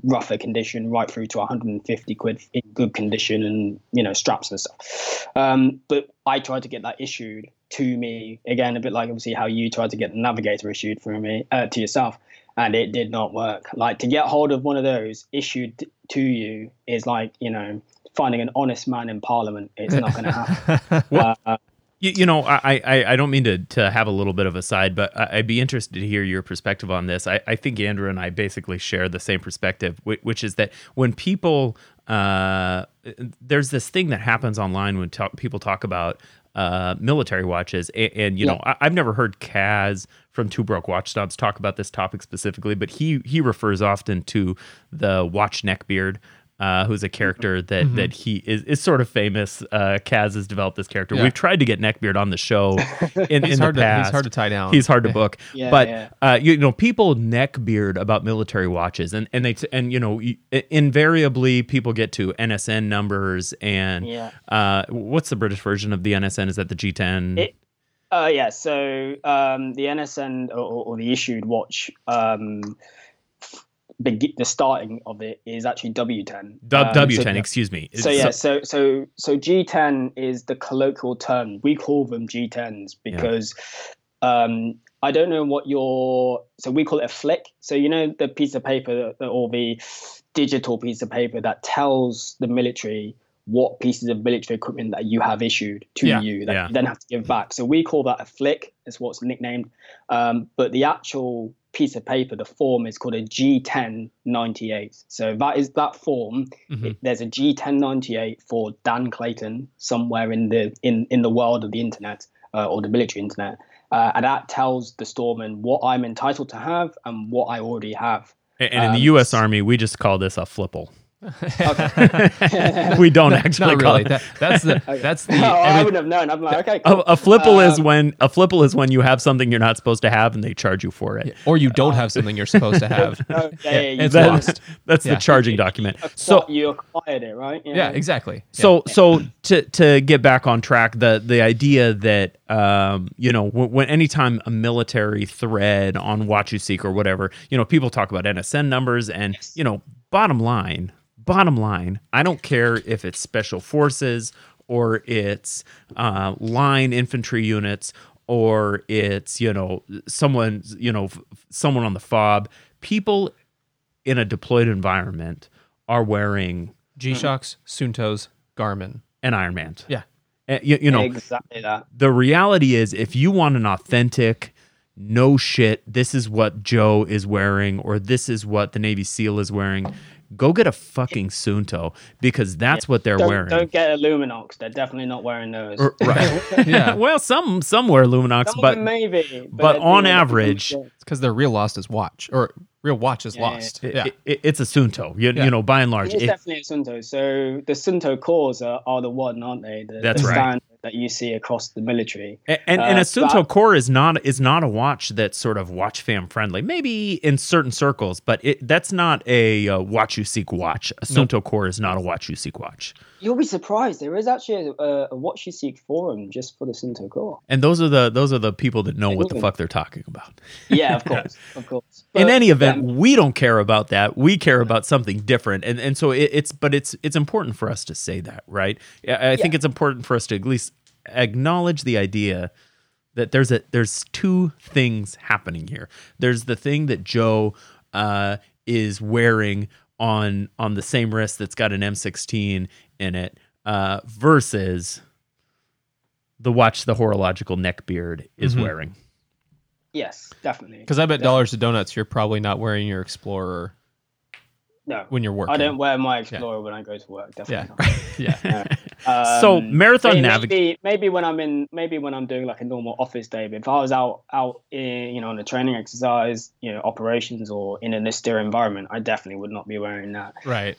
rougher condition right through to 150 quid in good condition and you know straps and stuff um, but i tried to get that issued to me again a bit like obviously how you tried to get the navigator issued for me uh, to yourself and it did not work. Like to get hold of one of those issued to you is like you know finding an honest man in Parliament. It's not going to happen. well, uh,
you, you, know, I, I, I don't mean to, to have a little bit of a side, but I'd be interested to hear your perspective on this. I, I think Andrew and I basically share the same perspective, which, which is that when people uh, there's this thing that happens online when talk, people talk about uh, military watches, and, and you
Yeah.
know, I, I've never heard Kaz from Two Broke Watch Snobs talk about this topic specifically, but he he refers often to the watch neckbeard. Uh, who's a character that
Mhm.
that he is, is sort of famous. Uh, Kaz has developed this character.
Yeah.
We've tried to get Neckbeard on the show in,
He's
in
hard
the
to
past.
he's hard to tie down.
He's hard to book,
Yeah,
but
yeah.
uh, you know, people neckbeard about military watches, and and they t- and you know, y- invariably people get to NSN numbers and
Yeah.
uh, what's the British version of the NSN? Is that the G10?
It- Uh, yeah, so um, the NSN or, or the issued watch, um, beg- the starting of it is actually W10.
W-
Um,
W10,
So,
excuse me.
so yeah, so so so G10 is the colloquial term. We call them G10s because um, I don't know what your so we call it a flick. So you know the piece of paper that, or the digital piece of paper that tells the military what pieces of military equipment that you have issued to
Yeah,
you that
yeah.
you then have to give back. So we call that a flick. Is what's nicknamed. Um, but the actual piece of paper, the form is called a G1098. So that is that form.
Mhm.
It- there's a G1098 for Dan Clayton somewhere in the in in the world of the internet uh, or the military internet, uh, and that tells the storeman what I'm entitled to have and what I already have.
and in the
um,
U.S. Army, we just call this a FLIPL.
Okay.
we don't actually
Not
call
really.
it.
That, that's the that's the
oh, I
every-
wouldn't have known. I'm like, okay,
A,
cool.
a FLIPL is
Um,
when a FLIPL is when you have something you're not supposed to have and they charge you for it.
or you don't have something you're supposed to have.
Oh, yeah, yeah, you
it's
That-
lost.
That's
Yeah.
the charging document.
acqui-
So
you acquired it, right?
Yeah, exactly. Yeah.
So so to to get back on track, the the idea that um you know when, when anytime a military thread on WatchUSeek or whatever, you know people talk about NSN numbers and
Yes.
you know bottom line, bottom line, I don't care if it's special forces or it's uh, line infantry units or it's you know someone you know f- someone on the fob. People in a deployed environment are wearing
G Shocks, Suuntos, Garmin.
and Ironman.
Yeah.
Uh, you, you know,
exactly that.
the reality is if you want an authentic no shit this is what joe is wearing or this is what the navy seal is wearing go get a fucking Suunto because that's what they're
Don't,
wearing
don't get a Luminox. They're definitely not wearing those.
R- right
Yeah.
well some some wear luminox
Some
but
maybe,
but
they're
on average,
because-
It's because their real lost is watch or real watch is
Yeah, yeah,
lost.
it-
Yeah.
it- it's a Suunto you,
Yeah.
you know by and large
It's
It-
definitely a Suunto. So the Suunto cores are, are the one, aren't they? The,
That's
the
right.
standard that you see across the military.
And, and, and
Uh,
a
Suunto
Core is not is not a watch that's sort of watch fam friendly. Maybe in certain circles, but it, that's not a uh, WatchUSeek watch. A
Nope.
Core is not a WatchUSeek watch.
You'll be surprised. There is actually a, a WatchUSeek forum just for the Suunto core.
And those are the those are the people that know what the fuck they're talking about.
Yeah, of course, of course.
in any event,
yeah,
we don't care about that. We care about something different, and and so it, it's but it's it's important for us to say that, right? I, I think
Yeah.
it's important for us to at least acknowledge the idea that there's a there's two things happening here. There's the thing that Joe uh, is wearing on on the same wrist that's got an M16 in it, uh, versus the watch the horological neckbeard is
Mhm.
wearing.
yes, definitely.
Because I bet
Yeah.
dollars to donuts, you're probably not wearing your Explorer
No,
when you're working.
I don't wear my Explorer when I go to work. Definitely.
Yeah.
not.
yeah.
so
Um,
marathon
maybe,
navigation.
maybe maybe when I'm in maybe when I'm doing like a normal office day, but if I was out out in, you know on a training exercise, you know operations or in an austere environment, I definitely would not be wearing that.
Right.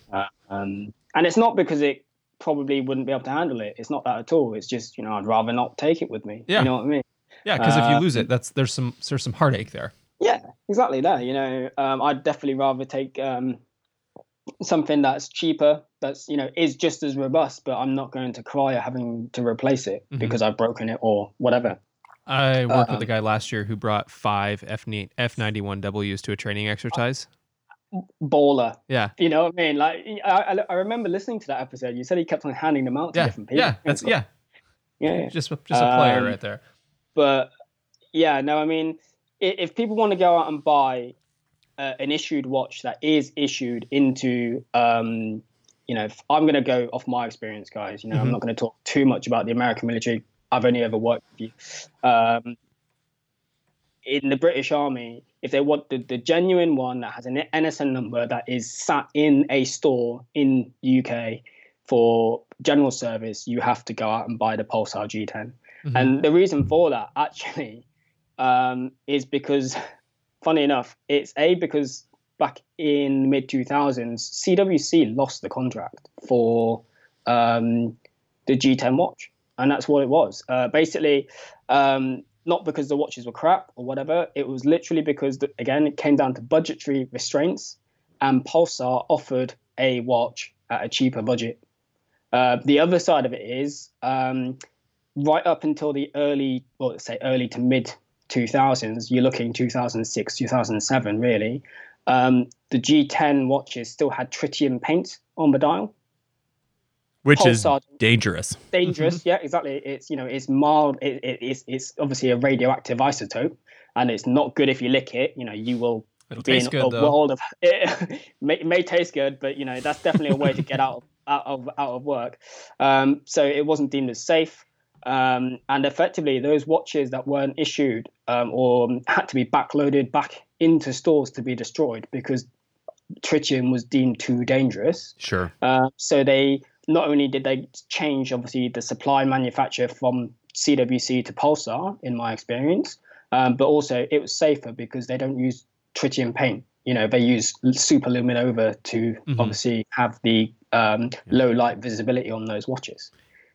Um, and it's not because it probably wouldn't be able to handle it. It's not that at all. It's just you know I'd rather not take it with me.
Yeah.
You know what I mean?
Yeah. Because if you
Uh,
lose it, that's there's some there's some heartache there.
Yeah, exactly that. You know, um, I'd definitely rather take um, something that's cheaper, that's you know is just as robust, but I'm not going to cry at having to replace it
Mhm.
because I've broken it or whatever.
I worked with
Um,
a guy last year who brought five F F ninety one Ws to a training exercise.
Baller.
Yeah.
You know what I mean? Like I, I, I remember listening to that episode. You said he kept on handing them out to
Yeah.
different people.
Yeah. That's yeah.
yeah. yeah.
Just just a player
Um,
right there.
but yeah, no, I mean, if people want to go out and buy uh, an issued watch that is issued into, um, you know, if I'm going to go off my experience, guys. You know, I'm
Mhm.
not going to talk too much about the American military. I've only ever worked with you. Um, in the British Army, if they want the, the genuine one that has an NSN number that is sat in a store in UK for general service, you have to go out and buy the Pulsar G10. Mm-hmm. And the reason for that actually um, is because, funny enough, it's a because back in mid 2000s, CWC lost the contract for um, the G10 watch, and that's what it was. Uh, basically, um, not because the watches were crap or whatever. It was literally because, the, again, it came down to budgetary restraints, and Pulsar offered a watch at a cheaper budget. Uh, the other side of it is um, right up until the early, well, let's say early to mid 2000s, you're looking 2006, 2007, really. Um, the G10 watches still had tritium paint on the dial
which Pulsar, is dangerous.
Dangerous, yeah, exactly. It's you know it's mild. It, it, it's it's obviously a radioactive isotope, and it's not good if you lick it. You know you will
It'll be in good,
a
though.
world of it may, may taste good, but you know that's definitely a way to get out of out of out of work. Um, so it wasn't deemed as safe. Um, and effectively, those watches that weren't issued um, or had to be backloaded back into stores to be destroyed because tritium was deemed too dangerous.
Sure.
Uh, so they not only did they change obviously the supply manufacturer from CWC to Pulsar, in my experience, um, but also it was safer because they don't use tritium paint. You know, they use super luminova to mm-hmm. obviously have the um, yeah. low light visibility on those watches.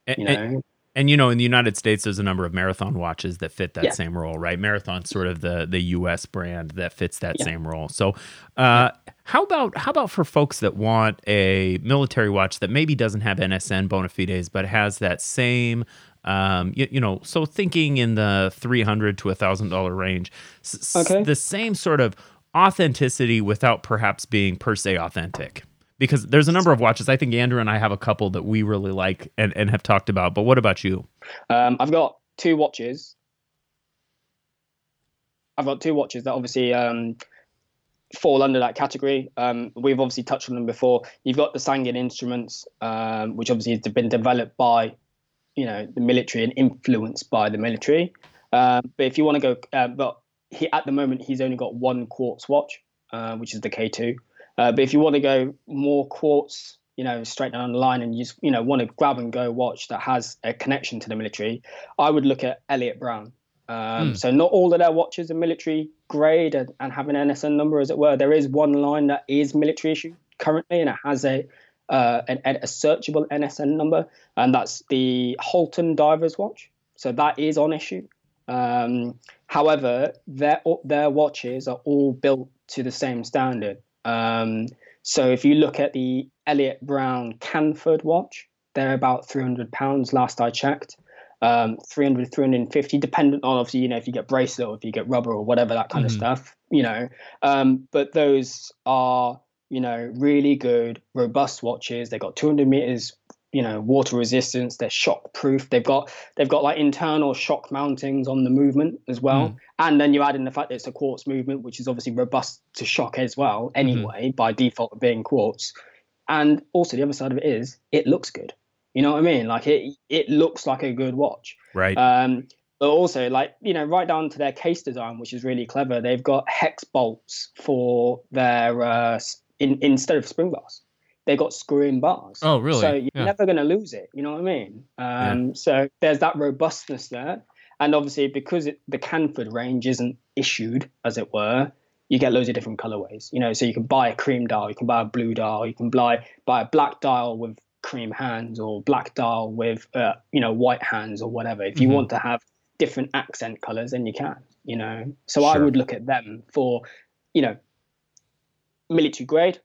And, you know. And, and you know, in the United States, there's a number of marathon watches that fit that yeah. same role, right? Marathon's sort of the the U.S. brand that fits that yeah. same role. So, uh, how about how about for folks that want a military watch that maybe doesn't have NSN bona fides, but has that same um, you, you, know, so thinking in the three hundred to a thousand dollar range, s- okay. the same sort of authenticity without perhaps being per se authentic because there's a number of watches. I think Andrew and I have a couple that we really like and, and have talked about. But what about you?
Um, I've got two watches. I've got two watches that obviously um, fall under that category. Um, we've obviously touched on them before. You've got the Sangin instruments, um, which obviously has been developed by, you know, the military and influenced by the military. Um, but if you want to go, uh, but he at the moment he's only got one quartz watch, uh, which is the K2. Uh, but if you want to go more quartz, you know, straight down the line, and you you know want to grab and go watch that has a connection to the military, I would look at Elliot Brown. Um, mm. So not all of their watches are military grade and, and, have an NSN number, as it were. There is one line that is military issue currently, and it has a uh, an, a searchable NSN number, and that's the Holton Divers Watch. So that is on issue. Um, however, their their watches are all built to the same standard. Um, so if you look at the Elliot Brown Canford watch, they're about 300 pounds last I checked. Um, 300, 350, dependent on obviously, you know, if you get bracelet or if you get rubber or whatever, that kind mm-hmm. of stuff, you know. Um, but those are, you know, really good, robust watches. They got 200 meters you know water resistance they're shock proof they've got they've got like internal shock mountings on the movement as well. Mm. and then you add in the fact that it's a quartz movement which is obviously robust to shock as well mm-hmm. anyway mm-hmm. by default of being quartz. And also the other side of it is it looks good. You know what i mean? Like it it looks like a good watch.
Right.
Um but also like you know right down to their case design which is really clever they've got hex bolts for their uh in, instead of spring bars they got screw-in bars.
Oh, really?
So you're yeah. never going to lose it. You know what I mean? Um, yeah. So there's that robustness there, and obviously because it, the Canford range isn't issued, as it were, you get loads of different colorways. You know, so you can buy a cream dial, you can buy a blue dial, you can buy buy a black dial with cream hands, or black dial with uh, you know white hands, or whatever. If you mm-hmm. want to have different accent colors, then you can. You know, so sure. I would look at them for, you know, military grade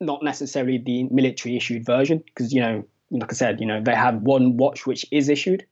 not necessarily the military issued version because you know like i said you know they have one watch which is issued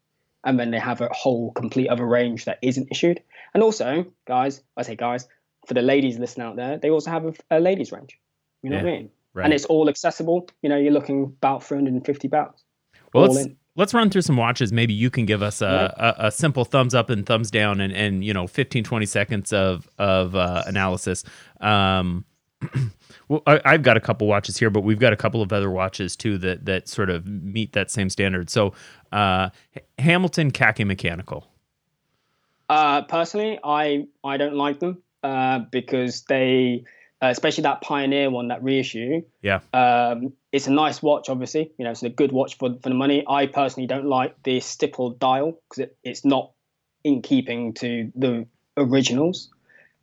and then they have a whole complete other range that isn't issued. And also guys i say guys for the ladies listening out there they also have a, a ladies range. You know yeah, what i mean? right. and it's all accessible. You know you're looking about 350 pounds
well let's, let's run through some watches. Maybe you can give us a, a, a, simple thumbs up and thumbs down and, and you know 15 20 seconds of of uh, analysis. Um, well, I, have got a couple watches here, but we've got a couple of other watches too that that sort of meet that same standard. So, uh, Hamilton Khaki Mechanical.
Uh, personally, I I don't like them uh, because they, uh, especially that Pioneer one, that reissue.
Yeah.
Um, it's a nice watch, obviously. You know, it's a good watch for for the money. I personally don't like the stippled dial because it, it's not in keeping to the originals.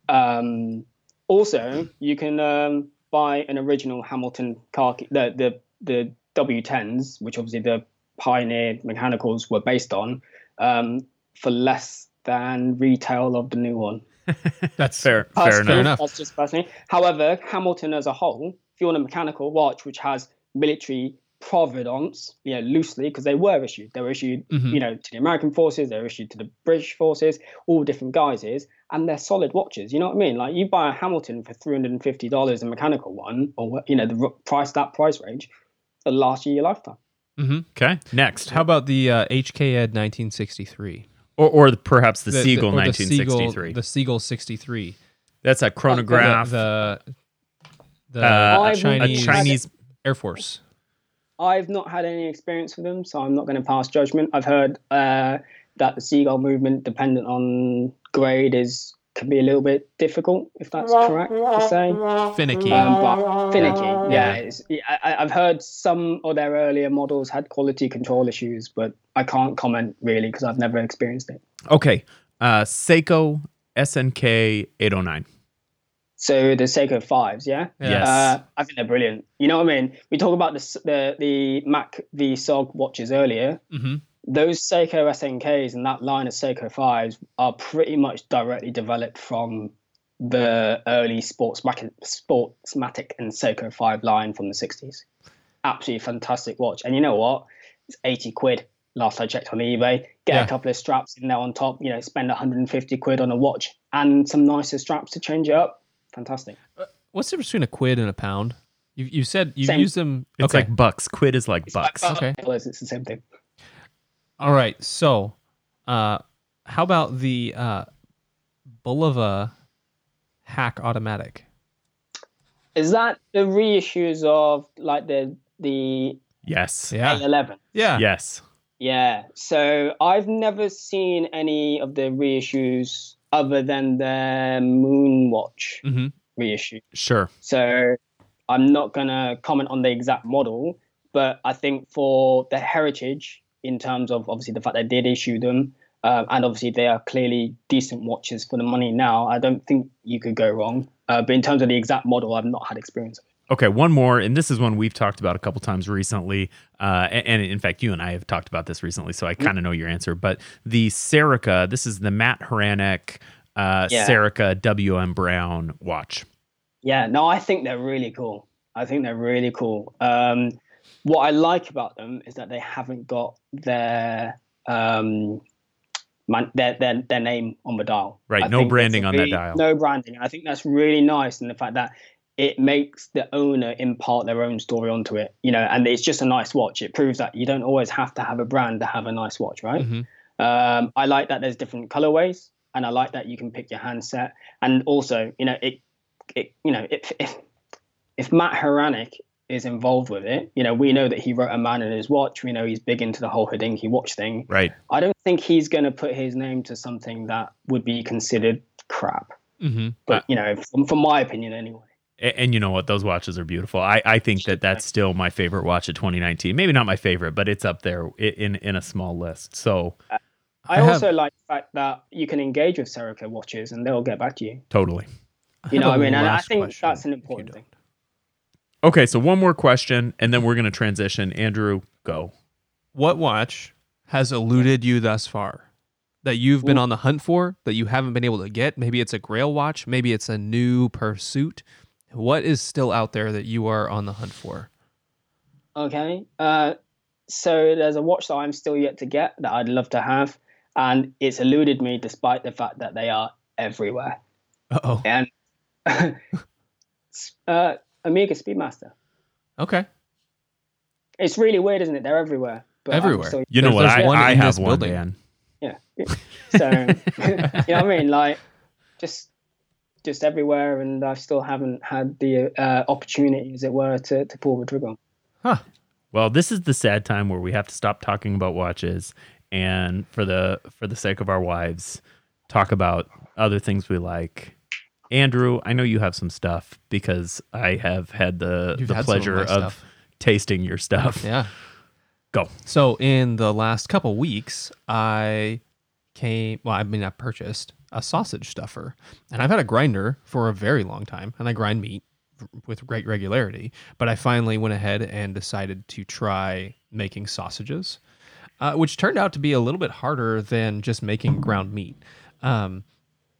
Um, also, you can um, buy an original Hamilton car, the the the W10s, which obviously the Pioneer mechanicals were based on, um, for less than retail of the new one.
That's
Fair, fair enough.
enough.
That's just personally. However, Hamilton as a whole, if you want a mechanical watch which has military provenance, you know, loosely, because they were issued. They were issued,
Mhm.
you know, to the American forces, they were issued to the British forces, all different guises, and they're solid watches. You know what I mean? Like you buy a Hamilton for three hundred and fifty dollars, a mechanical one, or you know, the price that price range, it'll last you your lifetime.
hmm
Okay. Next.
How about the uh, HK Ed 1963?
or, or perhaps the,
The- the- Seagull the
1963.
Seagull, the Seagull 63.
That's a chronograph.
The the, the
uh,
I've
a
Chinese
Chinese.
Air Force.
I've not had any experience with them, so I'm not going to pass judgment. I've heard uh, that the seagull movement, dependent on grade, is can be a little bit difficult, if that's correct to say.
Finicky.
Um, but finicky, yeah.
Yeah.
It's, I, I- I've heard some of their earlier models had quality control issues, but I can't comment really because I've never experienced it.
Okay. Uh, Seiko SNK 809.
So the Seiko fives, yeah.
Yes.
Uh, I think they're brilliant. You know what I mean? We talk about the the, the Mac V SOG watches earlier.
hmm
those Seiko SNKs and that line of Seiko 5s are pretty much directly developed from the early Sportsmatic, Sportsmatic and Seiko 5 line from the 60s. Absolutely fantastic watch. And you know what? It's 80 quid last I checked on eBay. Get
Yeah.
a couple of straps in there on top, you know, spend 150 quid on a watch and some nicer straps to change it up. Fantastic.
What's the difference between a quid and a pound? You you said you
Same.
used them.
It's
okay.
like bucks. Quid is like bucks.
Okay.
It's the same thing.
All right. So, uh, how about the uh, Bulova hack automatic?
Is that the reissues of like the the
Yes.
Yeah.
A11?
Yeah.
Yes.
Yeah. So I've never seen any of the reissues other than the Moonwatch
hmm
reissue.
Sure.
So I'm not going to comment on the exact model, but I think for the heritage, in terms of obviously the fact they did issue them, uh, and obviously they are clearly decent watches for the money now, I don't think you could go wrong. Uh, but in terms of the exact model, I've not had experience of it.
Okay, one more, and this is one we've talked about a couple times recently, uh, and, and in fact, you and I have talked about this recently, so I kind of know your answer. But the Serica, this is the Matt Hranek uh,
Yeah.
Serica WM Brown watch.
Yeah, no, I think they're really cool. I think they're really cool. Um, what I like about them is that they haven't got their um, man, their, their their name on the dial.
Right,
I
no branding on that dial.
No branding. I think that's really nice, and the fact that it makes the owner impart their own story onto it. You know, and it's just a nice watch. It proves that you don't always have to have a brand to have a nice watch, right?
hmm
Um, I like that there's different colorways, and I like that you can pick your handset. And also, you know, it, it you know, if if, if Matt Hranek is involved with it, you know, we know that he wrote A Man and His Watch. We know he's big into the whole Hodinkee watch thing.
Right.
I don't think he's going to put his name to something that would be considered crap.
hmm
But you know, from, from my opinion, anyway.
A- And, you know what? Those watches are beautiful. I, I think that that's still my favorite watch of 2019. Maybe not my favorite, but it's up there i- in in a small list. So uh,
I,
I have-
also like the fact that you can engage with Serica watches and they'll get back to you.
totally.
You know
have
what I
a
mean? And I think
question,
that's an important thing.
Okay, so one more question, and then we're going to transition. Andrew, go.
What watch has eluded you thus far? That you've been
Ooh.
on the hunt for, that you haven't been able to get? Maybe it's a grail watch, maybe it's a new pursuit. What is still out there that you are on the hunt for?
Okay. Uh, so there's a watch that I'm still yet to get that I'd love to have, and it's eluded me despite the fact that they are everywhere.
Uh oh.
And uh, Omega Speedmaster.
Okay.
It's really weird, isn't it? They're everywhere. But
Everywhere.
still-
You know
There's-
what?
there's
I,
one
I have
this
one,
building.
Dan.
yeah. So you know what I mean? Like just just everywhere, and I still haven't had the uh, opportunity, as it were, to, to pull the trigger. on.
Huh.
Well, this is the sad time where we have to stop talking about watches, and for the for the sake of our wives, talk about other things we like. Andrew, I know you have some stuff because I have had the
You've
the
had some of
pleasure of, tasting your stuff.
Yeah.
Go.
So in the last couple weeks, I came. Well, I mean, I purchased a sausage stuffer, and I've had a grinder for a very long time, and I grind meat with great regularity. But I finally went ahead and decided to try making sausages, uh, which turned out to be a little bit harder than just making ground meat. Um,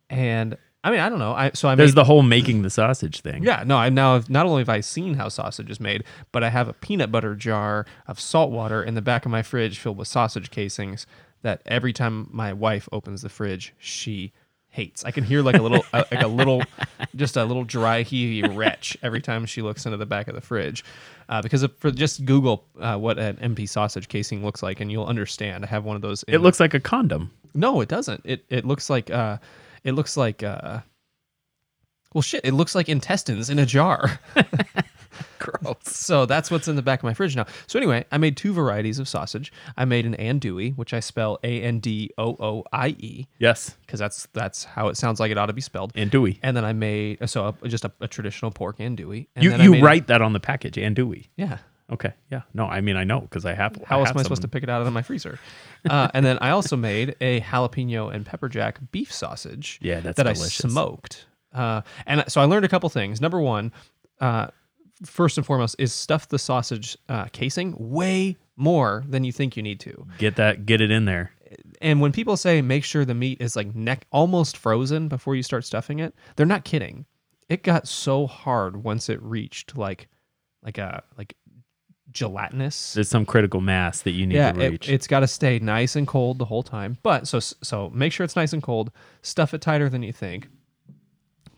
and I mean, I don't know. I so I
There's
made
the whole making the sausage thing.
yeah, no, I now not only have I seen how sausage is made, but I have a peanut butter jar of salt water in the back of my fridge filled with sausage casings that every time my wife opens the fridge, she hates. I can hear like a little uh, like a little just a little dry heavy retch every time she looks into the back of the fridge. Uh, because of, for just Google uh, what an MP sausage casing looks like, and you'll understand. I have one of those.
It
the-
looks like a condom.
no, it doesn't. It it looks like uh, it looks like uh, well, shit. It looks like intestines in a jar.
Gross.
So that's what's in the back of my fridge now. So anyway, I made two varieties of sausage. I made an andouille, which I spell A N D O O I E,
Yes.
because that's that's how it sounds like it ought to be spelled.
Andouille.
And then I made so a, just a, a traditional pork andouille. And
You
then I
you
made a-
write that on the package, andouille.
Yeah.
Okay. Yeah. No, I mean I know because I have.
How
I
else
have
am I supposed to pick it out of my freezer? Uh, and then I also made a jalapeno and pepper jack beef sausage.
Yeah, that's
that
delicious.
I smoked. Uh, and so I learned a couple things. Number one, uh, first and foremost, is stuff the sausage uh, casing way more than you think you need to.
Get that. Get it in there.
And when people say make sure the meat is like neck almost frozen before you start stuffing it, they're not kidding. It got so hard once it reached like like a like gelatinous
There's some critical mass that you need
yeah,
to
it,
reach.
it's got to stay nice and cold the whole time. But so so make sure it's nice and cold. Stuff it tighter than you think.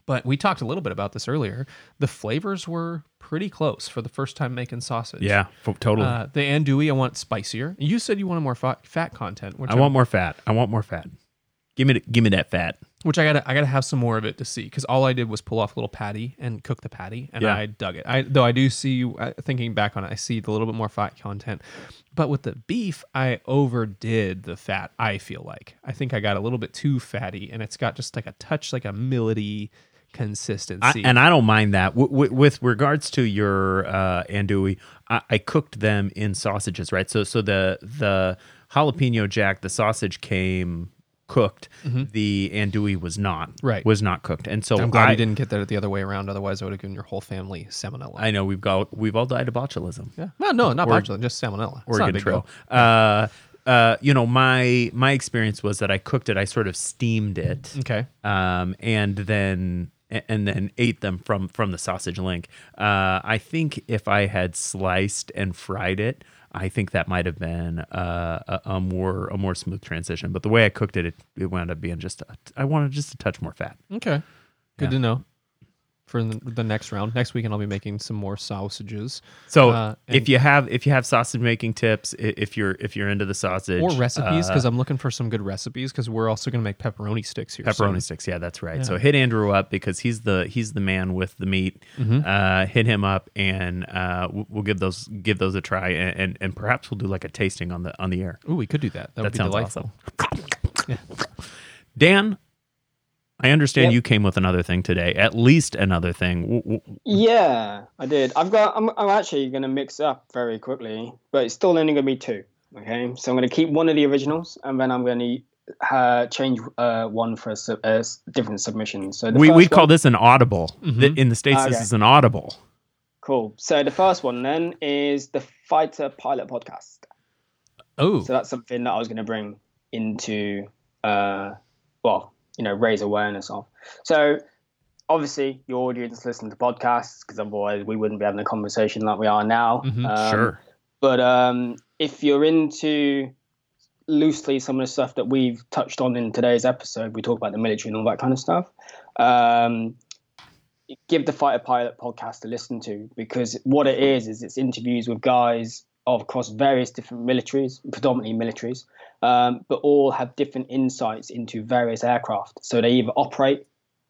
But we talked a little bit about this earlier. The flavors were pretty close for the first time making sausage.
yeah. f- totally.
Uh, the andouille, I want spicier. You said you wanted more fat, fat content, which
I want more fat. I want more fat. Give me the, give me that fat.
which I gotta I gotta have some more of it to see because all I did was pull off a little patty and cook the patty, and
Yeah.
I dug it. I though I do see you uh, thinking back on it, I see the little bit more fat content, but with the beef, I overdid the fat. I feel like I think I got a little bit too fatty, and it's got just like a touch like a millety
I,
consistency.
and I don't mind that. W- w- with regards to your uh, andouille, I, I cooked them in sausages, right? So so the the jalapeno jack, the sausage came cooked. The andouille was not.
Mm-hmm. Right.
Was not cooked, and so
I'm glad
I,
you didn't get that the other way around. Otherwise, I would have given your whole family salmonella.
I know we've got we've all died of botulism.
yeah, no, no, not
Or-
botulism, just salmonella. It's not a
Oregon Trail. Uh, uh, you know, my my experience was that I cooked it. I sort of steamed it,
Okay.
um, and then and then ate them from from the sausage link. Uh, I think if I had sliced and fried it, I think that might have been uh, a, a more a more smooth transition. But the way I cooked it, it, it wound up being just a, I wanted just a touch more fat.
Okay. Good
Yeah.
to know. For the, the next round, next weekend I'll be making some more sausages
So
Uh,
if you have if you have sausage making tips, i- if you're if you're into the sausage
or recipes
uh,
because I'm looking for some good recipes because we're also going to make pepperoni sticks here.
Pepperoni
soon.
sticks, yeah, that's right. So hit Andrew up because he's the he's the man with the meat.
Mm-hmm.
Uh, hit him up, and uh, we'll we'll give those give those a try, and, and and perhaps we'll do like a tasting on the on the air.
Ooh, we could do that. That, would
That
be
sounds
delightful.
Dan, I understand
Yep.
you came with another thing today, at least another thing. W- w-
Yeah, I did. I've got. I'm, I'm actually going to mix up very quickly, but it's still only going to be two. Okay, so I'm going to keep one of the originals, and then I'm going to uh, change uh, one for a, sub- a s- different submission. So the
We
first
we call
one-
this an audible.
Mhm.
In the states, this is an audible.
cool. So the first one then is the Fighter Pilot Podcast.
Oh,
So that's something that I was going to bring into, uh, well, you know, raise awareness of. So obviously, your audience listen to podcasts because otherwise we wouldn't be having a conversation like we are now.
Mhm,
Um,
sure.
But um, if you're into loosely some of the stuff that we've touched on in today's episode, we talk about the military and all that kind of stuff. Um, give the Fighter Pilot podcast a listen to because what it is is it's interviews with guys of across various different militaries, predominantly militaries, um, but all have different insights into various aircraft. So they either operate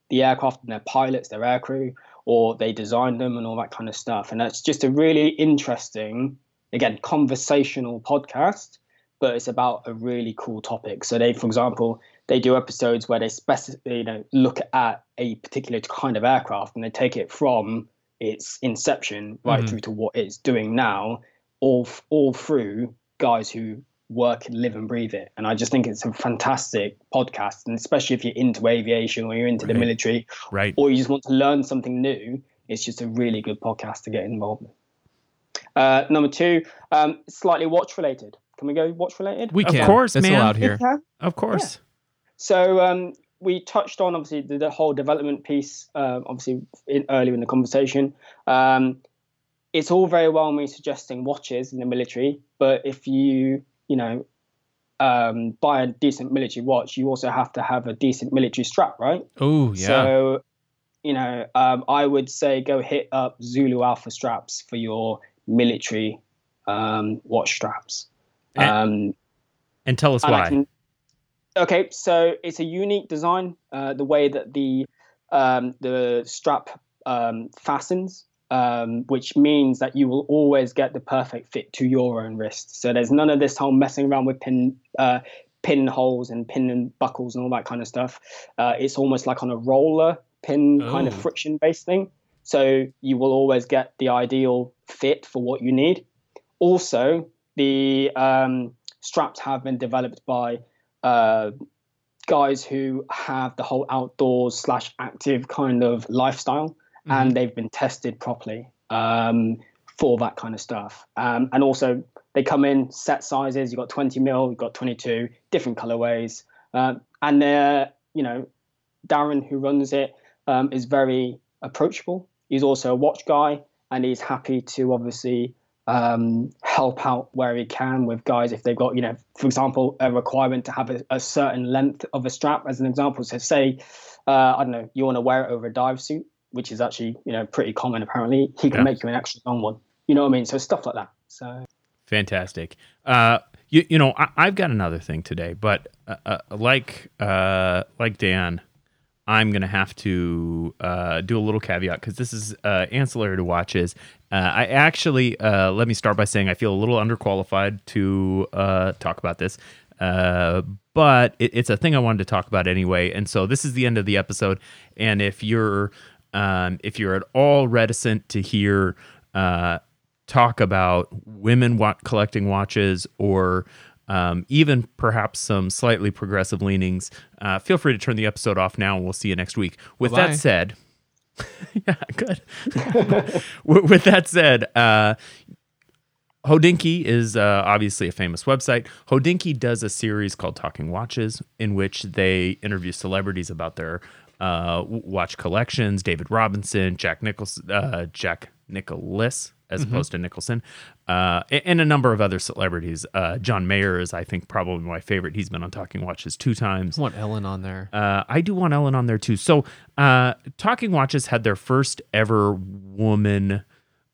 the aircraft and their pilots, their aircrew, or they design them and all that kind of stuff. And that's just a really interesting, again, conversational podcast, but it's about a really cool topic. So they, for example, they do episodes where they spec- you know look at a particular kind of aircraft and they take it from its inception right
Mhm.
through to what it's doing now, all all through guys who work and live and breathe it. And I just think it's a fantastic podcast, and especially if you're into aviation or you're into the military
Right.
or you just want to learn something new, it's just a really good podcast to get involved in. Uh, number two, um, slightly watch related. Can we go watch related?
We can.
Of course,
That's
man.
allowed here.
Of course.
So um, we touched on obviously the, the whole development piece, uh, obviously in, earlier in the conversation. Um, it's all very well me suggesting watches in the military, but if you you know um, buy a decent military watch, you also have to have a decent military strap, right?
Oh yeah.
So, you know, um, I would say go hit up Zulu Alpha straps for your military um, watch straps.
And-
Um,
And tell us
and
why.
can- okay, so it's a unique design. Uh, the way that the um, the strap um, fastens, um, which means that you will always get the perfect fit to your own wrist. So there's none of this whole messing around with pin uh, pin holes and pin and buckles and all that kind of stuff. Uh, it's almost like on a roller pin kind of
Oh.
friction based thing. So you will always get the ideal fit for what you need. Also, the um, straps have been developed by uh, guys who have the whole outdoors slash active kind of lifestyle, and they've been tested properly um, for that kind of stuff. Um, and also, they come in set sizes. You've got 20 mil, you've got 22, different colorways, um, and they're you know, Darren who runs it um, is very approachable. He's also a watch guy, and he's happy to obviously um, help out where he can with guys if they've got, you know, for example, a requirement to have a, a certain length of a strap, as an example. So, say, uh, I don't know, you want to wear it over a dive suit, which is actually, you know, pretty common apparently. He can
Yeah.
make you an extra long one. You know what I mean? So stuff like that. So
Fantastic. Uh, you, you know, I, I've got another thing today, but uh, uh, like uh, like Dan, I'm gonna have to uh, do a little caveat because this is uh, ancillary to watches. Uh, I actually uh, let me start by saying I feel a little underqualified to uh, talk about this, uh, but it, it's a thing I wanted to talk about anyway. And so this is the end of the episode. And if you're um, if you're at all reticent to hear uh, talk about women wa- collecting watches or um, even perhaps some slightly progressive leanings, uh, feel free to turn the episode off now and we'll see you next week. With
Bye-bye.
that said, yeah, good. with, that said, uh, Hodinkee is uh, obviously a famous website. Hodinkee does a series called Talking Watches, in which they interview celebrities about their uh, watch collections. David Robinson, Jack Nicholson, uh, Jack Nicklaus, as opposed to Nicholson, uh, and a number of other celebrities. Uh, John Mayer is, I think, probably my favorite. He's been on Talking Watches two times.
I want Ellen on there.
Uh, I do want Ellen on there too. So, uh, Talking Watches had their first ever woman,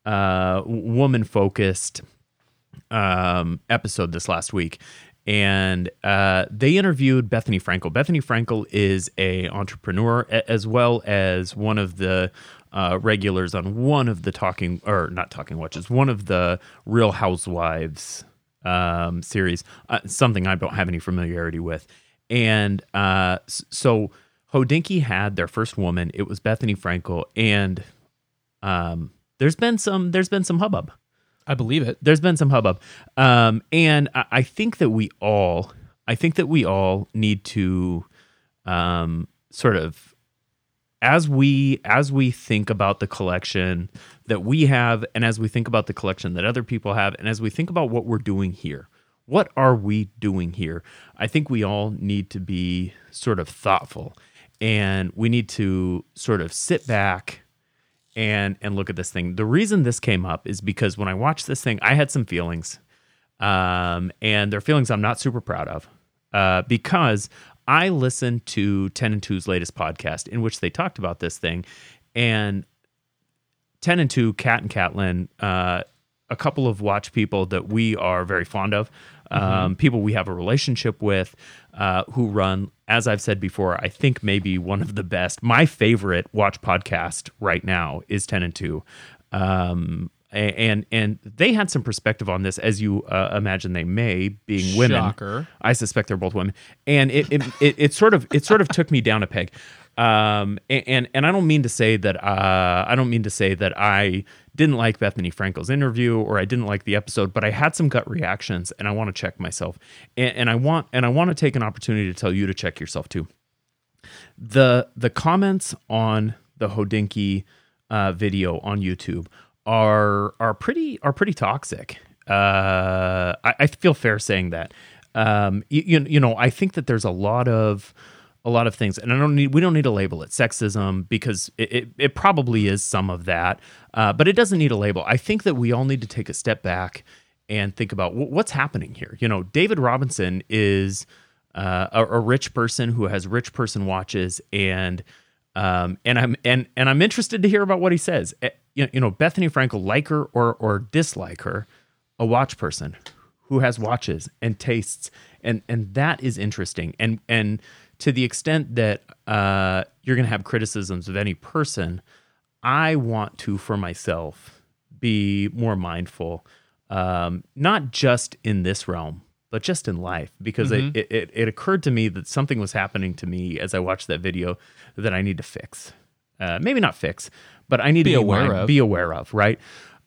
uh, woman focused um, episode this last week, and uh, they interviewed Bethenny Frankel. Bethenny Frankel is a entrepreneur as well as one of the uh, regulars on one of the talking or not talking watches, one of the Real Housewives um, series, uh, something I don't have any familiarity with. And uh, so Hodinkee had their first woman. It was Bethenny Frankel, and um, there's been some there's been some hubbub
I believe it.
there's been some hubbub um, and I, I think that we all i think that we all need to um, sort of as we as we think about the collection that we have and as we think about the collection that other people have and as we think about what we're doing here what are we doing here i think we all need to be sort of thoughtful and we need to sort of sit back and and look at this thing. The reason this came up is because when I watched this thing, I had some feelings, um, and they're feelings I'm not super proud of, uh, because I listened to Ten and 2's latest podcast in which they talked about this thing, and Ten and Two, Cat and Catlin, uh, a couple of watch people that we are very fond of, um, people we have a relationship with, uh, who run, as I've said before, I think maybe one of the best. My favorite watch podcast right now is Ten and Two. Um, and and they had some perspective on this, as you uh, imagine they may, being women.
Shocker.
I suspect they're both women, and it it, it, it sort of it sort of took me down a peg. Um, and and I don't mean to say that uh, I don't mean to say that I didn't like Bethenny Frankel's interview or I didn't like the episode, but I had some gut reactions, and I want to check myself, and, and I want and I want to take an opportunity to tell you to check yourself too. The the comments on the Hodinkee uh, video on YouTube are are pretty are pretty toxic. Uh, I, I feel fair saying that. Um, you, you know, I think that there's a lot of a lot of things, and I don't need we don't need to label it sexism because it, it, it probably is some of that, uh, but it doesn't need a label. I think that we all need to take a step back and think about w- what's happening here. You know, David Robinson is uh, a, a rich person who has rich person watches and um, and I'm and and I'm interested to hear about what he says. Eh, you know, Bethenny Frankel, like her or or dislike her, a watch person who has watches and tastes, and and that is interesting. And and to the extent that uh, you're going to have criticisms of any person, I want to for myself be more mindful, um, not just in this realm, but just in life because
Mhm.
it, it, it occurred to me that something was happening to me as I watched that video that I need to fix. Uh, maybe not fix, but I need
Be
to
aware
mind-
of.
Be aware of, right?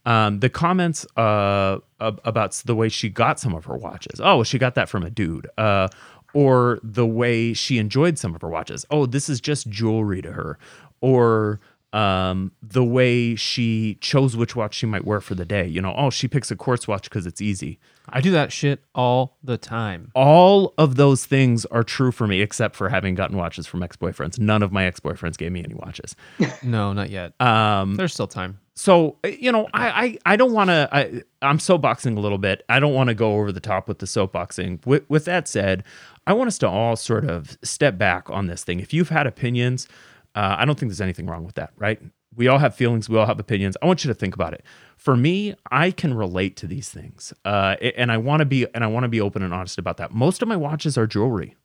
Um, the comments uh, about the way she got some of her watches. Oh, she got that from a dude. Uh, or the way she enjoyed some of her watches. Oh, this is just jewelry to her. Or um, the way she chose which watch she might wear for the day. You know, oh, she picks a quartz watch because it's easy
I do that shit all the time.
all of those things are true for me except for having gotten watches from ex-boyfriends none of my ex-boyfriends gave me any watches
No, not yet.
um
There's still time.
So you know i i, I don't want to I, i'm soapboxing a little bit. I don't want to go over the top with the soapboxing. With, with that said i want us to all sort of step back on this thing. If you've had opinions uh, i don't think there's anything wrong with that right? We all have feelings. We all have opinions. I want you to think about it. For me i can relate to these things uh, and i want to be and i want to be open and honest about that. Most of my watches are jewelry.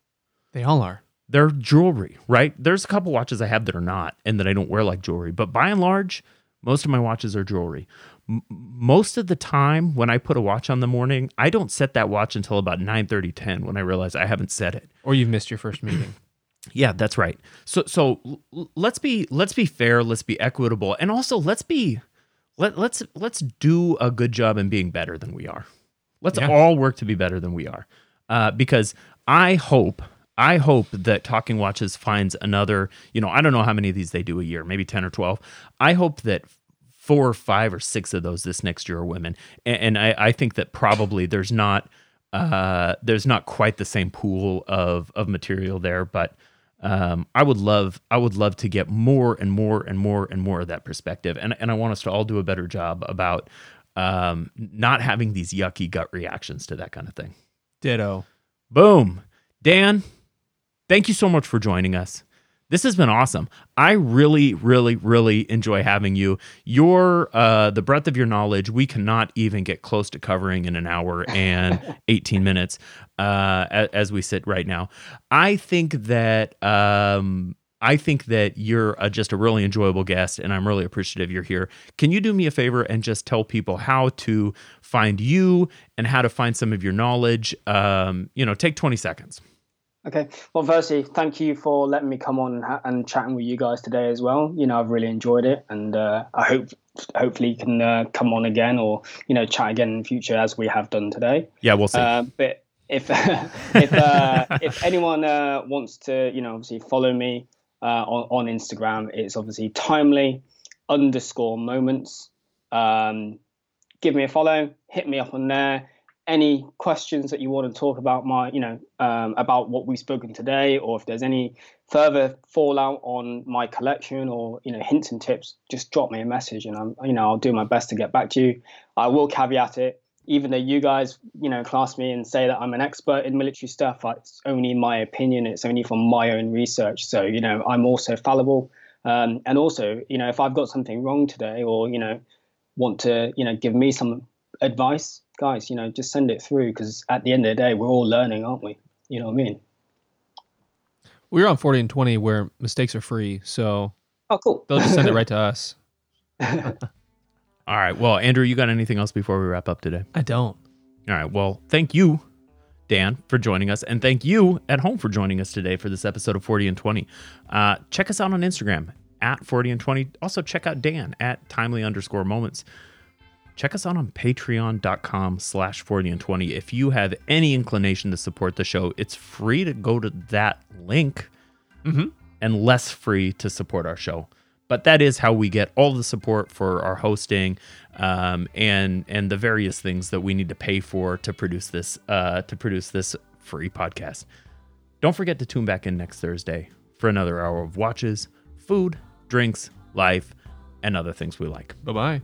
They all are.
they're jewelry, right? There's a couple watches I have that are not and that I don't wear like jewelry, but by and large, most of my watches are jewelry. M- most of the time when I put a watch on the morning, I don't set that watch until about 9 30, 10 when I realize I haven't set it.
Or you've missed your first meeting.
Yeah, that's right. So so let's be let's be fair, let's be equitable, and also let's be let let's let's do a good job in being better than we are. Let's
Yeah.
all work to be better than we are. Uh, because I hope I hope that Talking Watches finds another, you know, I don't know how many of these they do a year, maybe 10 or 12. I hope that four or five or six of those this next year are women. And, and I, I think that probably there's not uh, there's not quite the same pool of of material there, but um, I would love I would love to get more and more and more and more of that perspective, and and I want us to all do a better job about um, not having these yucky gut reactions to that kind of thing.
Ditto.
Boom, Dan, thank you so much for joining us. This has been awesome. I really, really, really enjoy having you. Your uh, the breadth of your knowledge we cannot even get close to covering in an hour and 18 minutes uh, as we sit right now. I think that um, I think that you're uh just a really enjoyable guest, and I'm really appreciative you're here. Can you do me a favor and just tell people how to find you and how to find some of your knowledge? Um, you know, take 20 seconds.
Okay. Well, firstly, thank you for letting me come on and, ha- and chatting with you guys today as well. You know, I've really enjoyed it, and uh, I hope hopefully you can uh, come on again or you know chat again in the future as we have done today.
Yeah, we'll see.
Uh, but if if uh, if anyone uh, wants to, you know, obviously follow me uh, on on Instagram, it's obviously timely underscore moments. Um, give me a follow, hit me up on there. Any questions that you want to talk about my, you know, um, about what we've spoken today, or if there's any further fallout on my collection, or you know, hints and tips, just drop me a message, and I'm, you know, I'll do my best to get back to you. I will caveat it even though you guys, you know, class me and say that I'm an expert in military stuff, it's only my opinion. It's only from my own research. So, you know, I'm also fallible. Um, and also, you know, if I've got something wrong today or, you know, want to, you know, give me some advice, guys, you know, just send it through because at the end of the day, we're all learning, aren't we? You know what I mean?
We're on 40 and 20 where mistakes are free. So
Oh, cool.
they'll just send it right to us.
All All right. Well, Andrew, you got anything else before we wrap up today?
I don't.
All right. Well, thank you, Dan, for joining us. And thank you at home for joining us today for this episode of 40 and 20. Uh, check us out on Instagram at 40 and 20. Also, check out Dan at timely underscore moments. Check us out on patreon.com slash 40 and 20. If you have any inclination to support the show, it's free to go to that link
Mm-hmm.
and less free to support our show. But that is how we get all the support for our hosting um, and and the various things that we need to pay for to produce this uh, to produce this free podcast. Don't forget to tune back in next Thursday for another hour of watches, food, drinks, life, and other things we like.
Bye bye.